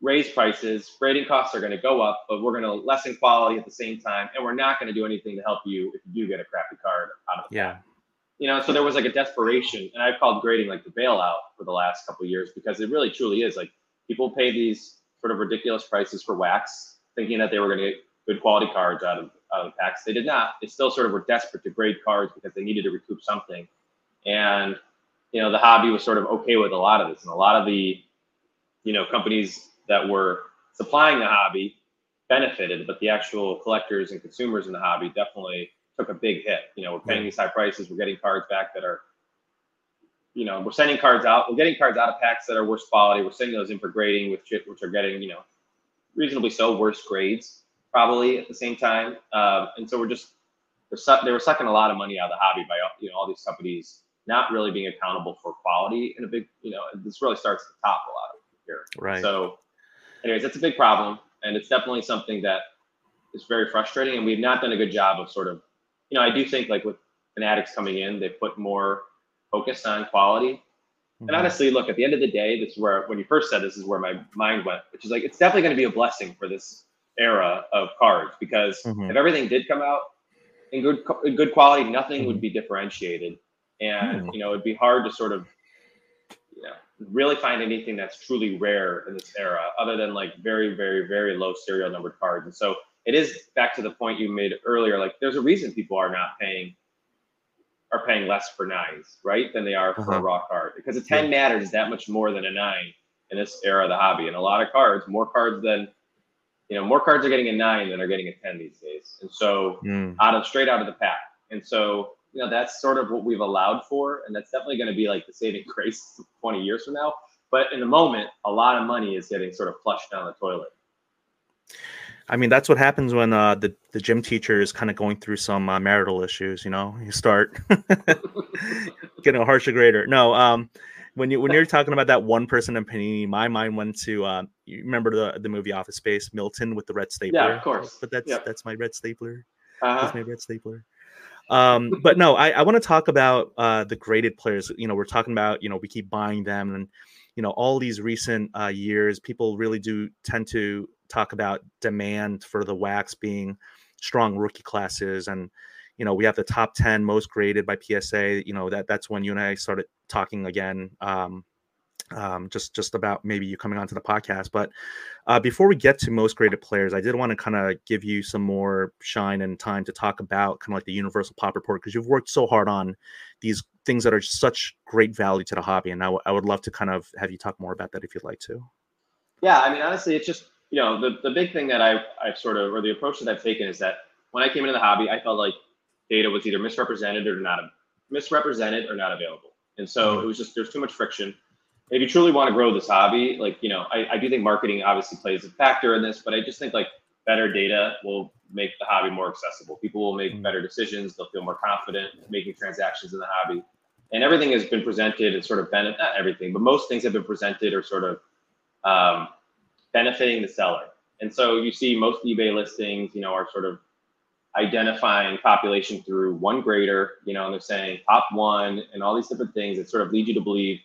raise prices, grading costs are gonna go up, but we're gonna lessen quality at the same time, and we're not gonna do anything to help you if you do get a crappy card out of the yeah. You know, so there was like a desperation, and I've called grading like the bailout for the last couple years because it really truly is like people pay these sort of ridiculous prices for wax, thinking that they were going to get good quality cards out of out of the packs. They did not. They still sort of were desperate to grade cards because they needed to recoup something. And you know, the hobby was sort of okay with a lot of this, and a lot of the you know companies that were supplying the hobby benefited, but the actual collectors and consumers in the hobby definitely took a big hit. You know, we're paying these high prices, we're getting cards back that are, you know, we're sending cards out, we're getting cards out of packs that are worse quality, we're sending those in for grading with which are getting, you know, reasonably so worse grades probably at the same time. Um, and so we're just they were sucking a lot of money out of the hobby by you know all these companies not really being accountable for quality in a big you know this really starts at the top a lot of here. Right. So, anyways, that's a big problem, and it's definitely something that is very frustrating, and we've not done a good job of sort of you know I do think like with Fanatics coming in, they put more focus on quality. Mm-hmm. And honestly, look, at the end of the day, this is where when you first said this is where my mind went, which is like it's definitely going to be a blessing for this era of cards because mm-hmm. if everything did come out in good in good quality, nothing mm-hmm. would be differentiated, and mm-hmm. you know it'd be hard to sort of you know really find anything that's truly rare in this era, other than like very very very low serial numbered cards. And so it is back to the point you made earlier. Like there's a reason people are not paying are paying less for nines, right, than they are for uh-huh. a raw card because a ten yeah. matters that much more than a nine in this era of the hobby, and a lot of cards, more cards than you know, more cards are getting a nine than are getting a 10 these days. And so mm. out of straight out of the pack. And so, you know, that's sort of what we've allowed for. And that's definitely going to be like the saving grace 20 years from now. But in the moment, a lot of money is getting sort of flushed down the toilet. I mean, that's what happens when uh, the the gym teacher is kind of going through some uh, marital issues. You know, you start getting a harsher grader. No, um, when you when you're talking about that one person in Panini, my mind went to uh, you remember the the movie Office Space, Milton with the red stapler. Yeah, of course. But that's that's my red stapler. Uh-huh. That's my red stapler. Um, but no, I, I want to talk about uh, the graded players. You know, we're talking about you know we keep buying them, and you know all these recent uh, years, people really do tend to talk about demand for the wax being strong rookie classes and you know we have the top 10 most graded by psa you know that that's when you and i started talking again um, um, just just about maybe you coming onto the podcast but uh, before we get to most graded players i did want to kind of give you some more shine and time to talk about kind of like the universal pop report because you've worked so hard on these things that are such great value to the hobby and I, w- I would love to kind of have you talk more about that if you'd like to yeah i mean honestly it's just you know the, the big thing that I, i've sort of or the approach that i've taken is that when i came into the hobby i felt like data was either misrepresented or not misrepresented or not available. And so mm-hmm. it was just there's too much friction. If you truly want to grow this hobby, like you know, I, I do think marketing obviously plays a factor in this, but I just think like better data will make the hobby more accessible. People will make mm-hmm. better decisions. They'll feel more confident making transactions in the hobby. And everything has been presented and sort of benefit not everything, but most things have been presented or sort of um, benefiting the seller. And so you see most eBay listings, you know, are sort of identifying population through one grader, you know, and they're saying top one and all these different things that sort of lead you to believe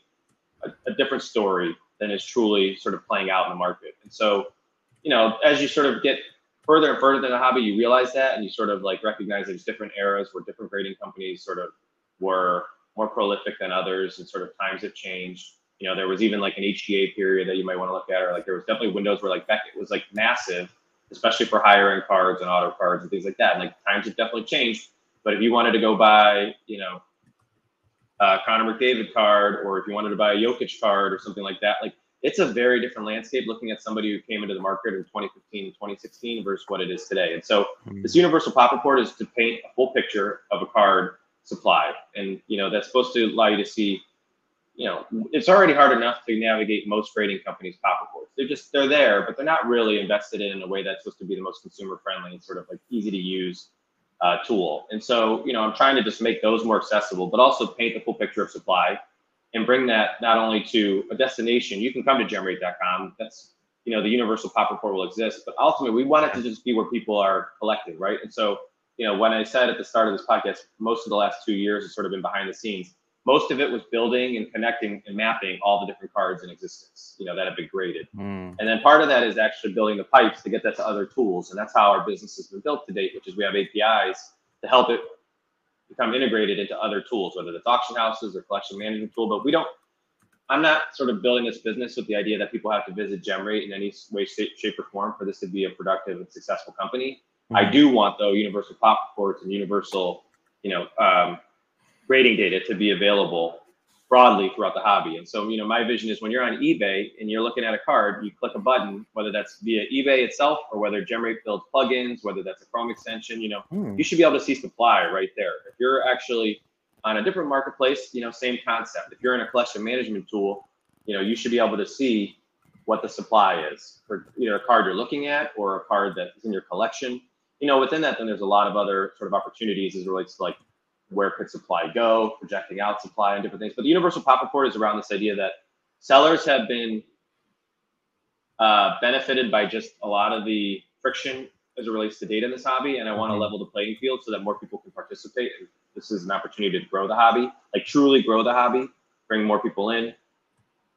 a, a, different story than is truly sort of playing out in the market. And so, you know, as you sort of get further and further in the hobby, you realize that and you sort of like recognize there's different eras where different grading companies sort of were more prolific than others and sort of times have changed. You know, there was even like an HGA period that you might want to look at, or like there was definitely windows where like Beckett was like massive especially for higher end cards and auto cards and things like that. And like times have definitely changed. But if you wanted to go buy, you know, a Connor McDavid card, or if you wanted to buy a Jokic card or something like that, like it's a very different landscape looking at somebody who came into the market in 2015 and 2016 versus what it is today. And so mm-hmm. this universal pop report is to paint a full picture of a card supply. And, you know, that's supposed to allow you to see, you know, it's already hard enough to navigate most trading companies' pop reports they're just they're there, but they're not really invested in in a way that's supposed to be the most consumer friendly and sort of like easy to use uh, tool. And so, you know, I'm trying to just make those more accessible, but also paint the full picture of supply and bring that not only to a destination. You can come to gemrate.com. That's you know the universal pop report will exist, but ultimately we want it to just be where people are collected, right? And so, you know, when I said at the start of this podcast, most of the last two years has sort of been behind the scenes most of it was building and connecting and mapping all the different cards in existence, you know, that have been graded. Mm. And then part of that is actually building the pipes to get that to other tools. And that's how our business has been built to date, which is we have APIs to help it become integrated into other tools, whether it's auction houses or collection management tool. But we don't, I'm not sort of building this business with the idea that people have to visit GemRate in any way, shape, or form for this to be a productive and successful company. Mm. I do want though universal pop reports and universal, you know, um, grading data to be available broadly throughout the hobby. And so, you know, my vision is when you're on eBay and you're looking at a card, you click a button, whether that's via eBay itself or whether GemRate builds plugins, whether that's a Chrome extension, you know, mm. you should be able to see supply right there. If you're actually on a different marketplace, you know, same concept. If you're in a collection management tool, you know, you should be able to see what the supply is for either a card you're looking at or a card that is in your collection. You know, within that, then there's a lot of other sort of opportunities as relates to like where could supply go, projecting out supply and different things. But the universal pop report is around this idea that sellers have been uh, benefited by just a lot of the friction as it relates to data in this hobby. And I want to mm-hmm. level the playing field so that more people can participate. And this is an opportunity to grow the hobby, like truly grow the hobby, bring more people in,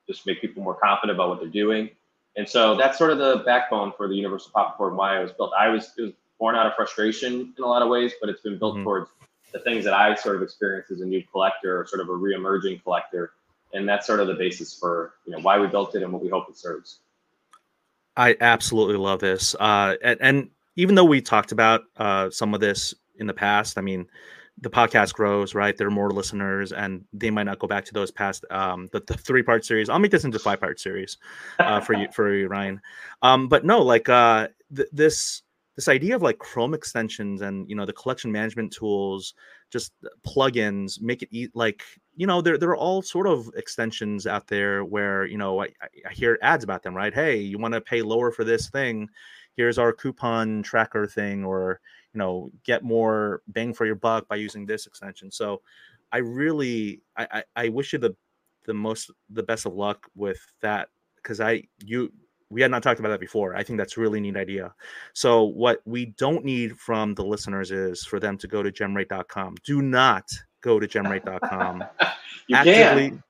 just make people more confident about what they're doing. And so that's sort of the backbone for the Universal Pop Report and why it was built. I was, it was born out of frustration in a lot of ways, but it's been built mm-hmm. towards the things that I sort of experienced as a new collector or sort of a re-emerging collector. And that's sort of the basis for you know why we built it and what we hope it serves. I absolutely love this. Uh, and, and, even though we talked about uh, some of this in the past, I mean, the podcast grows, right? There are more listeners, and they might not go back to those past um, the, the three part series. I'll make this into five part series uh, for you, for you, Ryan. Um, but no, like uh, th- this this idea of like Chrome extensions and you know the collection management tools, just plugins, make it e- like you know there there are all sort of extensions out there where you know I, I hear ads about them, right? Hey, you want to pay lower for this thing? Here's our coupon tracker thing, or you know get more bang for your buck by using this extension. So I really I I, I wish you the the most the best of luck with that because I you we had not talked about that before. I think that's really neat idea. So what we don't need from the listeners is for them to go to gemrate.com. Do not go to gemrate.com. you actively, can.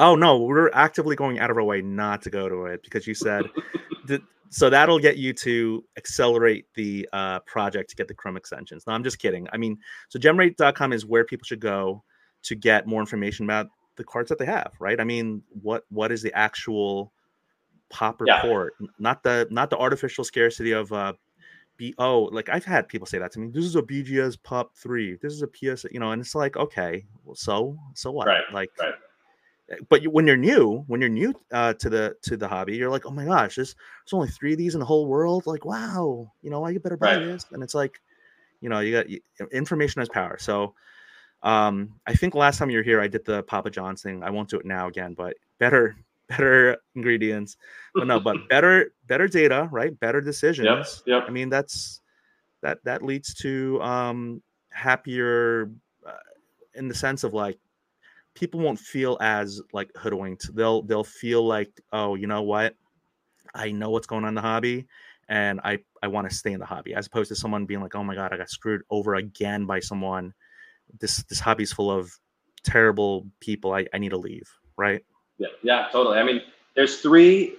Oh no, we're actively going out of our way not to go to it because you said that, so that'll get you to accelerate the uh, project to get the Chrome extensions. No, I'm just kidding. I mean, so gemrate.com is where people should go to get more information about the cards that they have, right? I mean, what what is the actual pop report, yeah. not the not the artificial scarcity of uh B oh like I've had people say that to me. This is a BGS pop three. This is a PS, you know, and it's like okay, well, so so what? Right, like, right. Eh, but you, when you're new, when you're new uh, to the to the hobby, you're like, oh my gosh, there's there's only three of these in the whole world. Like, wow, you know, I better buy right. this. And it's like, you know, you got you, information has power. So, um, I think last time you were here, I did the Papa John's thing. I won't do it now again, but better better ingredients. But no but better better data right? Better decisions. yep, yep. i mean that's that that leads to um happier uh, in the sense of like people won't feel as like hoodwinked. They'll they'll feel like oh you know what? I know what's going on in the hobby and i i want to stay in the hobby as opposed to someone being like oh my god i got screwed over again by someone. This this hobby's full of terrible people. I, I need to leave right yeah, yeah, totally. I mean, there's three,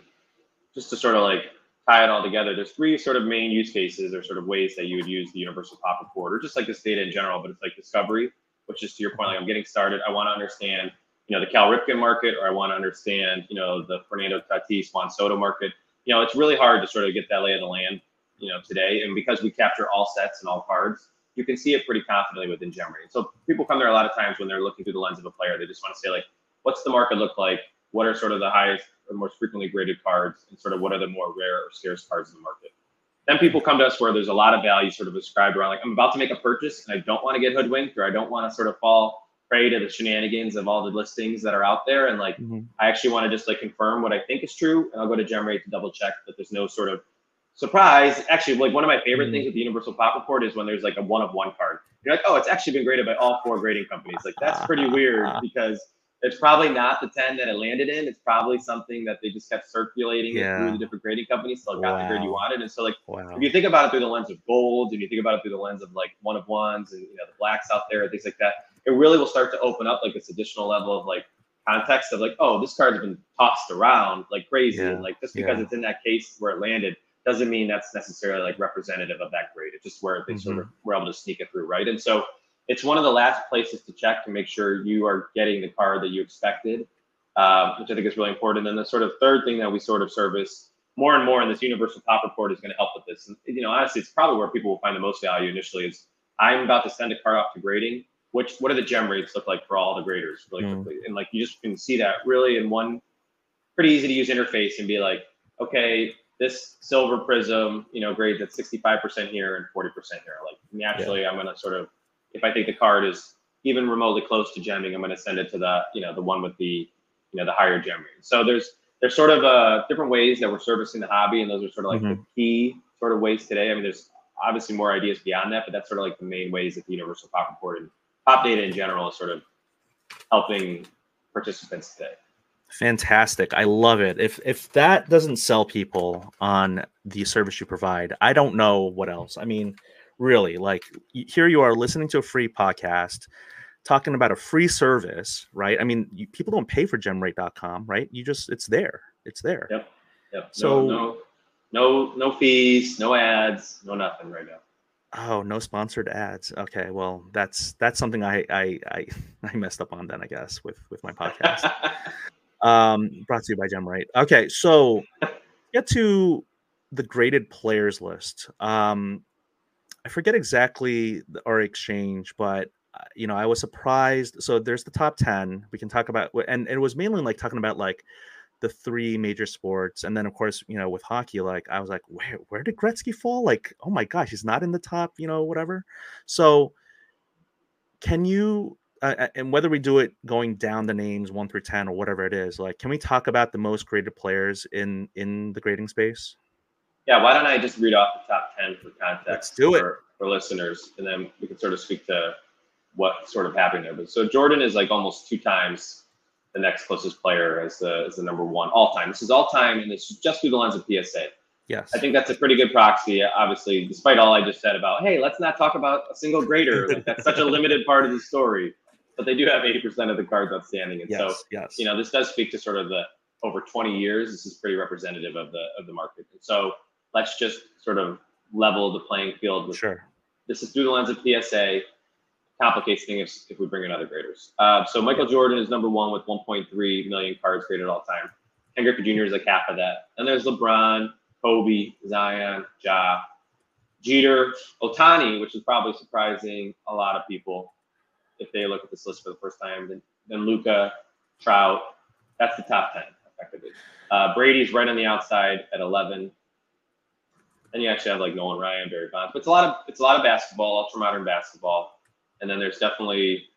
just to sort of like tie it all together, there's three sort of main use cases or sort of ways that you would use the universal pop report or just like this data in general, but it's like discovery, which is to your point, like I'm getting started. I want to understand, you know, the Cal Ripken market, or I want to understand, you know, the Fernando Tatis Juan Soto market. You know, it's really hard to sort of get that lay of the land, you know, today. And because we capture all sets and all cards, you can see it pretty confidently within GemRate. So people come there a lot of times when they're looking through the lens of a player. They just want to say like, what's the market look like? What are sort of the highest or most frequently graded cards, and sort of what are the more rare or scarce cards in the market? Then people come to us where there's a lot of value sort of ascribed around like I'm about to make a purchase and I don't want to get hoodwinked or I don't want to sort of fall prey to the shenanigans of all the listings that are out there. And like, Mm-hmm. I actually want to just like confirm what I think is true, and I'll go to Gemrate to double check that there's no sort of surprise. Actually, like one of my favorite Mhm. things with the Universal Pop Report is when there's like a one of one card. You're like, oh, it's actually been graded by all four grading companies. Like that's pretty weird because it's probably not the 10 that it landed in. It's probably something that they just kept circulating Yeah. through the different grading companies till it got the grade you wanted. And so like Wow. if you think about it through the lens of gold and you think about it through the lens of like one of ones and you know the blacks out there and things like that, it really will start to open up like this additional level of like context of like, oh, this card's been tossed around like crazy. Yeah, And like just because yeah. it's in that case where it landed doesn't mean that's necessarily like representative of that grade. It's just where they sort Mm-hmm. of were able to sneak it through, right? And so it's one of the last places to check to make sure you are getting the car that you expected, um, which I think is really important. And the sort of third thing that we sort of service more and more in this universal pop report is going to help with this. And you know, honestly, it's probably where people will find the most value initially. Is I'm about to send a car off to grading. Which what do the gem rates look like for all the graders really Mm. quickly? And like you just can see that really in one pretty easy to use interface and be like, okay, this silver prism, you know, grades at 65% here and 40% here. Like naturally, I'm gonna sort of, if I think the card is even remotely close to gemming, I'm gonna send it to the, you know, the one with the, you know, the higher gem rate. So there's there's sort of uh, different ways that we're servicing the hobby, and those are sort of like the key sort of ways today. I mean, there's obviously more ideas beyond that, but that's sort of like the main ways that the Universal Pop Report and Pop Data in general is sort of helping participants today. Fantastic. I love it. If if that doesn't sell people on the service you provide, I don't know what else. I mean, really, like here you are listening to a free podcast talking about a free service, right? I mean, you, people don't pay for gemrate.com, right? You just it's there. It's there. Yep. Yep. So- no, no, no, no fees, no ads, no nothing right now. Oh, no sponsored ads. Okay, well, that's that's something I I I, I messed up on then, I guess, with with my podcast. um brought to you by Gem gemrate okay so get to the graded players list um i forget exactly our exchange but uh, you know i was surprised so there's the top 10 we can talk about and it was mainly like talking about like the three major sports and then of course you know with hockey like i was like where where did gretzky fall? Like oh my gosh he's not in the top you know whatever. So can you uh, uh, and whether we do it going down the names one through 10 or whatever it is like can we talk about the most graded players in in the grading space yeah, why don't I just read off the top 10 for context Let's do it. for, for listeners, and then we can sort of speak to what sort of happened there. But so Jordan is like almost two times the next closest player as the as the number one all time. This is all time, and it's just through the lens of PSA. yes I think that's a pretty good proxy, obviously, despite all I just said about, hey, let's not talk about a single grader. Like that's such a limited part of the story. But they do have 80% of the cards outstanding. And yes so, yes you know, this does speak to sort of the over 20 years, this is pretty representative of the of the market. And so let's just sort of level the playing field with sure this is through the lens of PSA. Complicates things if, if we bring in other graders. Uh, so Michael Jordan is number one with 1.3 million cards graded all time. Ken Griffey Jr. is like half of that. And there's LeBron, Kobe, Zion, Ja, Jeter, Ohtani, which is probably surprising a lot of people if they look at this list for the first time. Then, then Luka, Trout. That's the top 10, effectively. Uh, Brady's right on the outside at 11. Then you actually have like Nolan Ryan, Barry Bonds. But it's a lot of it's a lot of basketball, ultra modern basketball. And then there's definitely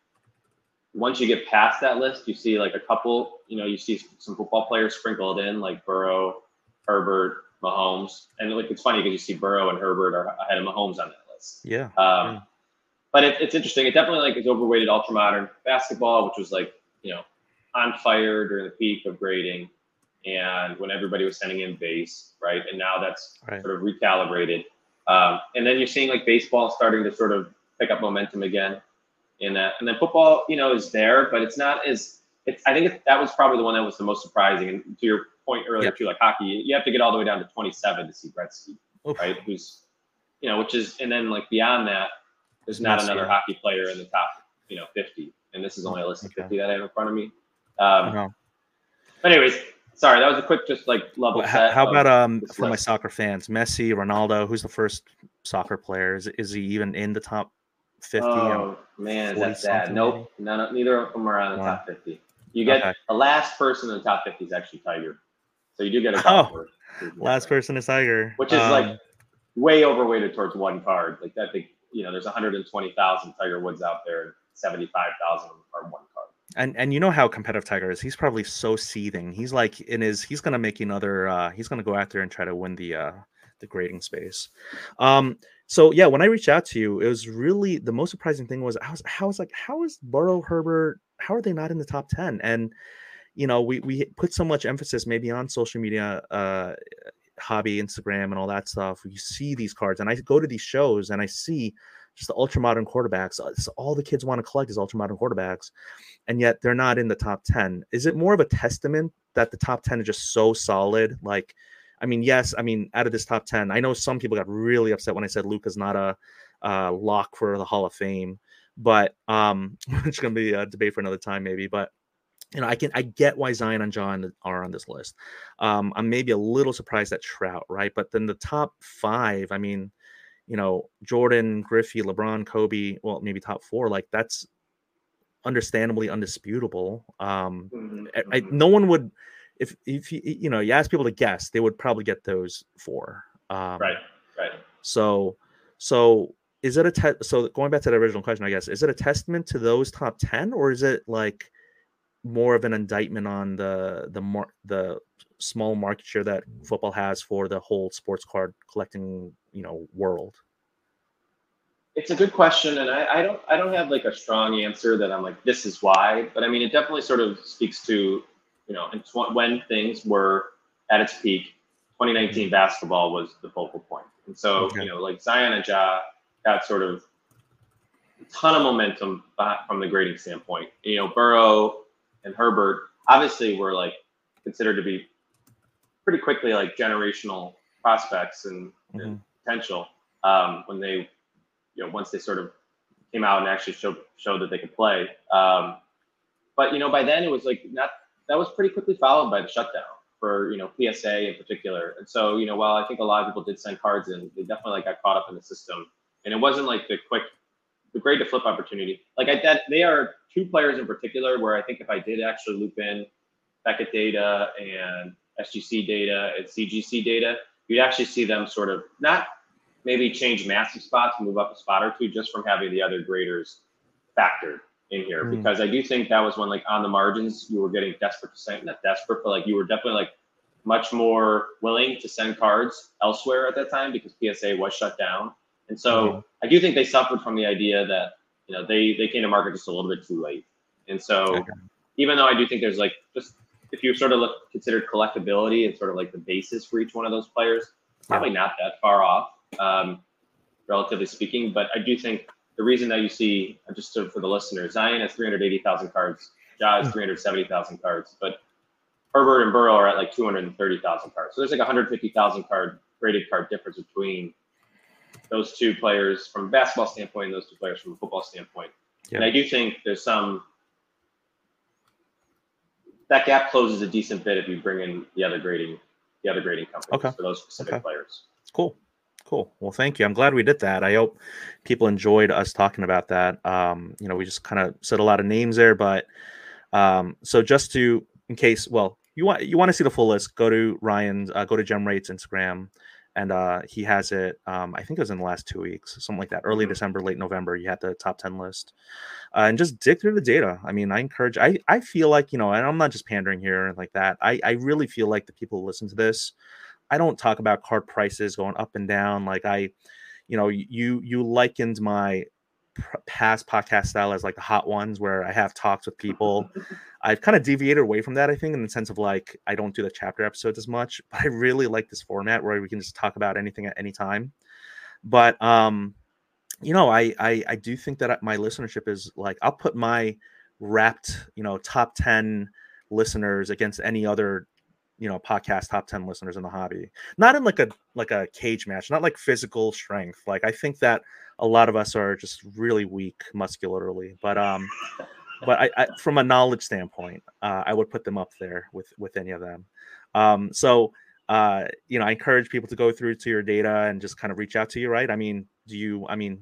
once you get past that list, you see like a couple, you know, you see some football players sprinkled in, like Burrow, Herbert, Mahomes. And like it's funny because you see Burrow and Herbert are ahead of Mahomes on that list. yeah Um, Yeah. But it, it's interesting. It definitely like is overweighted ultra modern basketball, which was like you know on fire during the peak of grading, and when everybody was sending in base, right? And now that's Right. sort of recalibrated. Um, and then you're seeing like baseball starting to sort of pick up momentum again in that. And then football, you know, is there, but it's not as. It's. I think that was probably the one that was the most surprising. And to your point earlier Yep. too, like hockey, you have to get all the way down to 27 to see Gretzky Oof. right? Who's, you know, which is, and then like beyond that, there's not another yeah. hockey player in the top, you know, 50. And this is only a list of Okay. 50 that I have in front of me. Um, but anyways, sorry, that was a quick, just like level Well, set. how, how about um for my soccer fans messi ronaldo who's the first soccer player is, is he even in the top 50 Um, Oh man, is that sad? Nope, none, of- neither of them are on the Wow. top 50. You get Okay. the last person in the top 50 is actually Tiger. So you do get a Oh, last person is tiger Which is Um, like way overweighted towards one card. Like I think, you know, there's 120,000 Tiger Woods out there. seventy-five thousand are one card. And and you know how competitive Tiger is. He's probably so seething. He's like in his. He's gonna make another. Uh, he's gonna go out there and try to win the uh, the grading space. Um, so yeah, when I reached out to you, it was really the most surprising thing was I was how was like how is Burrow Herbert? How are they not in the top ten? And you know, we we put so much emphasis maybe on social media, uh, hobby, Instagram, and all that stuff. You see these cards, and I go to these shows and I see just the ultra modern quarterbacks. It's all the kids want to collect is ultra modern quarterbacks, and yet they're not in the top ten. Is it more of a testament that the top ten is just so solid? Like I mean, yes, I mean, out of this top 10, I know some people got really upset when I said Luka's not a uh, lock for the Hall of Fame, but um, it's going to be a debate for another time, maybe. But you know, I can I get why Zion and Ja are on this list. Um, I'm maybe a little surprised at Trout, right? But then the top five, I mean, you know, Jordan, Griffey, LeBron, Kobe, well, maybe top four, like that's understandably undisputable. Um, mm-hmm. I, mm-hmm. no one would if if you you know you ask people to guess, they would probably get those four. Um, right. Right. So so is it a te- so going back to the original question, I guess is it a testament to those top ten, or is it like more of an indictment on the the mar- the small market share that football has for the whole sports card collecting you know world? It's a good question, and I, I don't I don't have like a strong answer that I'm like this is why, but I mean it definitely sort of speaks to you know, and tw- when things were at its peak, 2019 mm-hmm. basketball was the focal. And so, okay. you know, like Zion and Ja got sort of a ton of momentum from the grading standpoint. You know, Burrow and Herbert obviously were like considered to be pretty quickly like generational prospects and, mm-hmm. and potential um, when they, you know, once they sort of came out and actually showed showed that they could play. Um, but you know, by then it was like not that was pretty quickly followed by the shutdown for you know PSA in particular. And so you know while I think a lot of people did send cards in, they definitely like got caught up in the system. And it wasn't like the quick, the great to flip opportunity. Like I that they are two players in particular where I think if I did actually loop in Beckett data and SGC data and CGC data, you'd actually see them sort of not maybe change massive spots, move up a spot or two just from having the other graders factored in here mm. because I do think that was when like on the margins you were getting desperate to send not desperate, but like you were definitely like much more willing to send cards elsewhere at that time because PSA was shut down. And so mm. I do think they suffered from the idea that you know they they came to market just a little bit too late. And so okay. even though I do think there's like just if you sort of look considered collectability and sort of like the basis for each one of those players, probably not that far off, um, relatively speaking. But I do think the reason that you see, uh, just to, for the listeners, Zion has 380,000 cards, Ja has hmm. 370,000 cards, but Herbert and Burrow are at like 230,000 cards. So there's like 150,000 card graded card difference between those two players from a basketball standpoint and those two players from a football standpoint. And I do think there's some that gap closes a decent bit if you bring in the other grading the other grading companies okay. for those specific okay. players. Cool. Cool. Well, thank you. I'm glad we did that. I hope people enjoyed us talking about that. Um, you know, we just kind of said a lot of names there, but um, so just to, in case, well, you want you want to see the full list, go to Ryan's, uh, go to GemRate's Instagram, and uh, he has it. Um, I think it was in the last two weeks, something like that. Early mm-hmm. December, late November, you had the top ten list, uh, and just dig through the data. I mean, I encourage. I I feel like you know, and I'm not just pandering here like that. I I really feel like the people who listen to this I don't talk about card prices going up and down. Like I, you know, you you likened my past podcast style as like the hot ones where I have talks with people. I've kind of deviated away from that, I think, in the sense of like I don't do the chapter episodes as much, but I really like this format where we can just talk about anything at any time. But um, you know, I I, I do think that my listenership is like I'll put my wrapped, you know, top 10 listeners against any other you know podcast top 10 listeners in the hobby not in like a like a cage match not like physical strength like i think that a lot of us are just really weak muscularly but um but I, I from a knowledge standpoint uh, i would put them up there with with any of them um so uh you know i encourage people to go through to your data and just kind of reach out to you right i mean do you i mean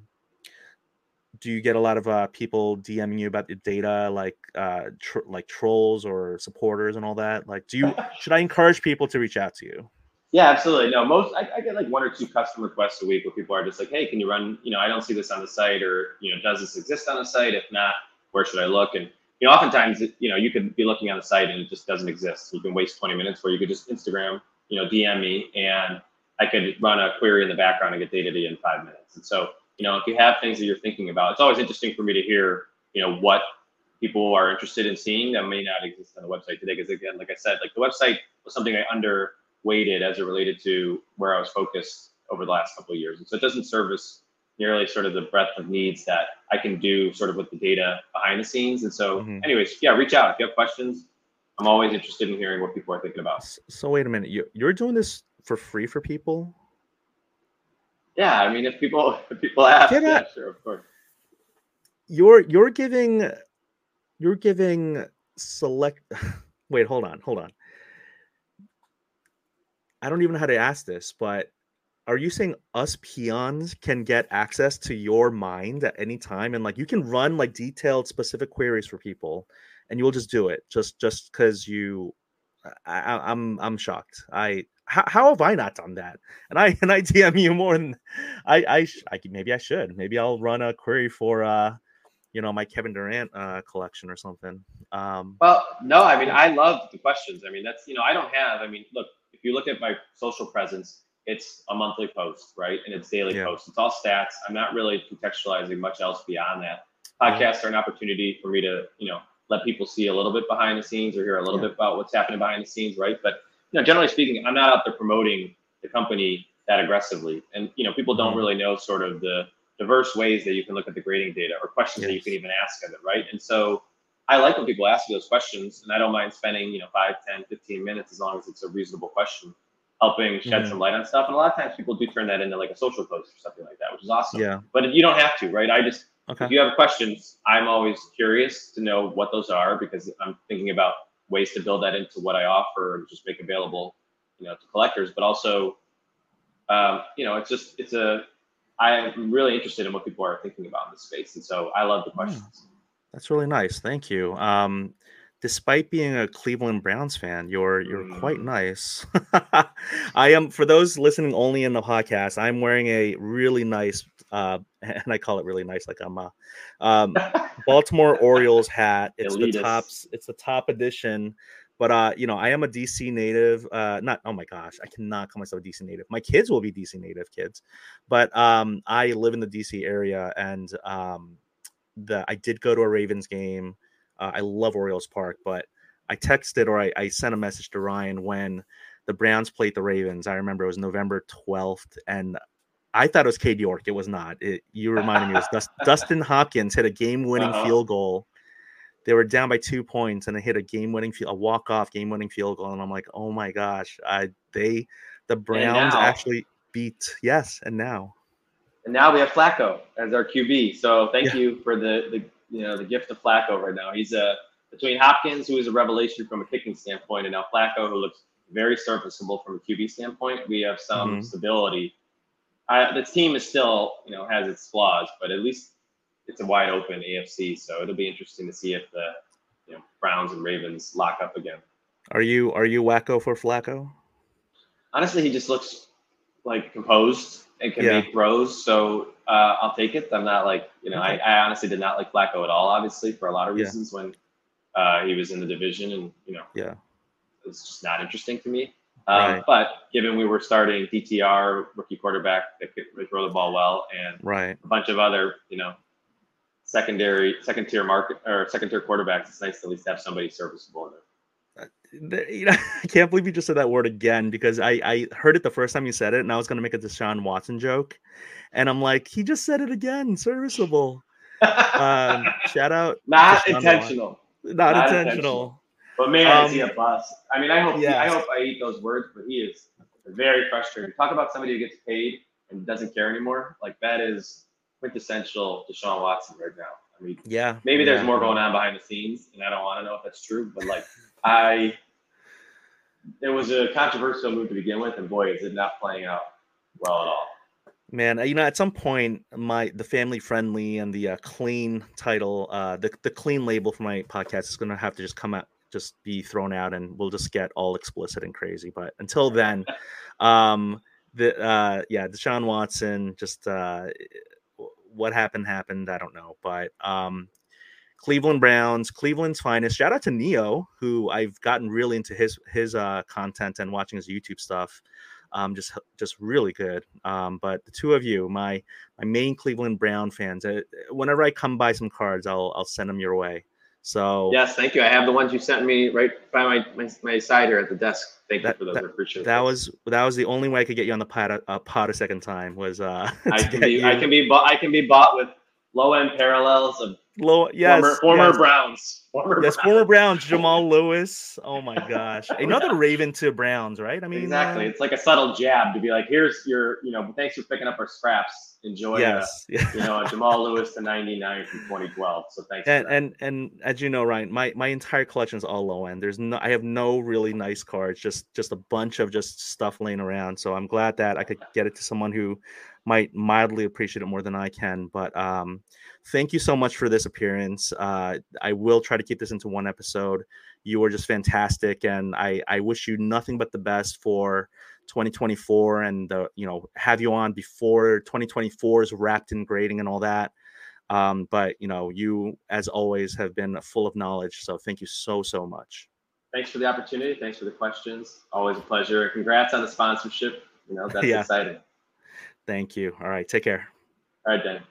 do you get a lot of uh, people DMing you about the data, like uh, tr- like trolls or supporters and all that? Like, do you should I encourage people to reach out to you? Yeah, absolutely. No, most I, I, get like one or two custom requests a week where people are just like, "Hey, can you run? You know, I don't see this on the site, or you know, does this exist on the site? If not, where should I look?" And you know, oftentimes, you know, you could be looking on the site and it just doesn't exist. You can waste 20 minutes where you could just Instagram, you know, DM me, and I could run a query in the background and get data to you in five minutes. And so, you know, if you have things that you're thinking about, it's always interesting for me to hear, you know, what people are interested in seeing that may not exist on the website today. Because again, like I said, like the website was something I underweighted as it related to where I was focused over the last couple of years. And so it doesn't service nearly sort of the breadth of needs that I can do sort of with the data behind the scenes. And so, mm-hmm. anyways, yeah, reach out if you have questions. I'm always interested in hearing what people are thinking about. So wait a minute, you you're doing this for free for people? Yeah, I mean, if people if people ask, yeah, sure, of course. You're you're giving you're giving select. wait, hold on, hold on. I don't even know how to ask this, but are you saying us peons can get access to your mind at any time and like you can run like detailed specific queries for people and you'll just do it just just because you I, I'm I'm shocked. I how, how have I not done that? And I and I DM you more than I I, I maybe I should. Maybe I'll run a query for uh you know my Kevin Durant uh, collection or something. Um, well, no, I mean I love the questions. I mean that's you know I don't have. I mean look, if you look at my social presence, it's a monthly post, right? And it's daily yeah. posts. It's all stats. I'm not really contextualizing much else beyond that. Podcasts are an opportunity for me to, you know, let people see a little bit behind the scenes or hear a little yeah. bit about what's happening behind the scenes, right? But you know, generally speaking, I'm not out there promoting the company that aggressively. And you know, people don't mm-hmm. really know sort of the diverse ways that you can look at the grading data or questions yes. that you can even ask of it, right? And so I like when people ask me those questions and I don't mind spending, you know, 5, 10, 15 minutes as long as it's a reasonable question helping shed mm-hmm. some light on stuff. And a lot of times people do turn that into like a social post or something like that, which is awesome. Yeah. But you don't have to, right? I just okay. if you have questions, I'm always curious to know what those are because I'm thinking about ways to build that into what I offer and just make available, you know, to collectors. But also, um, you know, it's just it's a I'm really interested in what people are thinking about in this space, and so I love the hmm. questions. That's really nice. Thank you. Um, despite being a Cleveland Browns fan, you're you're quite mm. nice. I am for those listening only in the podcast. I'm wearing a really nice, uh, and I call it really nice, like I'm a um, Baltimore Orioles hat. It's Elitist. the tops. It's the top edition. But uh, you know, I am a DC native. Uh, not oh my gosh, I cannot call myself a DC native. My kids will be DC native kids, but um, I live in the DC area, and um, the I did go to a Ravens game. Uh, I love Orioles Park, but I texted or I, I, sent a message to Ryan when the Browns played the Ravens. I remember it was November 12th, and I thought it was Cade York. It was not. It, you reminded me it was Dust, Dustin Hopkins hit a game-winning uh-huh. field goal. They were down by two points, and they hit a game-winning field, a walk-off game-winning field goal, and I'm like, oh my gosh, I they the Browns actually beat yes, and now. And now we have Flacco as our QB. So thank yeah. you for the the you know the gift of Flacco right now. He's a between Hopkins, who is a revelation from a kicking standpoint, and now Flacco, who looks very serviceable from a QB standpoint. We have some mm-hmm. stability. I, the team is still, you know, has its flaws, but at least it's a wide open AFC. So it'll be interesting to see if the you know Browns and Ravens lock up again. Are you are you wacko for Flacco? Honestly, he just looks like composed and can yeah. make throws. So uh, I'll take it. I'm not like you know okay. I, I, honestly did not like Flacco at all. Obviously for a lot of reasons yeah. when uh, he was in the division and you know yeah it's just not interesting to me. Um, right. But given we were starting DTR rookie quarterback that could throw the ball well and right. a bunch of other you know secondary second tier market or second tier quarterbacks, it's nice to at least have somebody serviceable in there you know, I can't believe you just said that word again because I, I heard it the first time you said it and I was going to make a Deshaun Watson joke. And I'm like, he just said it again, serviceable. um, shout out. Not intentional. Not, Not intentional. intentional. But man, um, is he a bust? I mean, I hope yes. I hope I eat those words, but he is very frustrating. Talk about somebody who gets paid and doesn't care anymore. Like that is quintessential Deshaun Watson right now. I mean, yeah, maybe yeah. there's more going on behind the scenes, and I don't want to know if that's true. But like, I it was a controversial move to begin with, and boy, is it not playing out well at all. Man, you know, at some point, my the family friendly and the uh, clean title, uh, the the clean label for my podcast is going to have to just come out, just be thrown out and we'll just get all explicit and crazy. But until then, um, the uh, yeah, Deshaun Watson, just uh, what happened happened. I don't know, but um, Cleveland Browns, Cleveland's finest. Shout out to Neo, who I've gotten really into his his uh, content and watching his YouTube stuff. Um, just just really good. Um, but the two of you, my my main Cleveland Brown fans, uh, whenever I come by some cards, I'll I'll send them your way. So yes, thank you. I have the ones you sent me right by my my, my side here at the desk. Thank that, you for those. That, I appreciate that. was that was the only way I could get you on the pod, uh, pod a second time was uh. I can be you. I can be bought I can be bought with low end parallels of low yes former, former yes. Browns. Former yes, Browns. former Browns, Jamal Lewis. Oh my gosh, another Raven to Browns, right? I mean, exactly. Uh, it's like a subtle jab to be like, here's your, you know, thanks for picking up our scraps. Enjoy, yes, uh, you know, Jamal Lewis to 99 from 2012. So thanks. And and and as you know, Ryan, my my entire collection is all low end. There's no, I have no really nice cards, just just a bunch of just stuff laying around. So I'm glad that I could get it to someone who might mildly appreciate it more than I can. But um, thank you so much for this appearance. Uh, I will try to keep this into one episode. You were just fantastic, and I I wish you nothing but the best for 2024, and the you know have you on before 2024 is wrapped in grading and all that. Um, but you know, you as always have been full of knowledge. So thank you so so much. Thanks for the opportunity. Thanks for the questions. Always a pleasure. Congrats on the sponsorship. You know that's yeah. exciting. Thank you. All right. Take care. All right, Dan.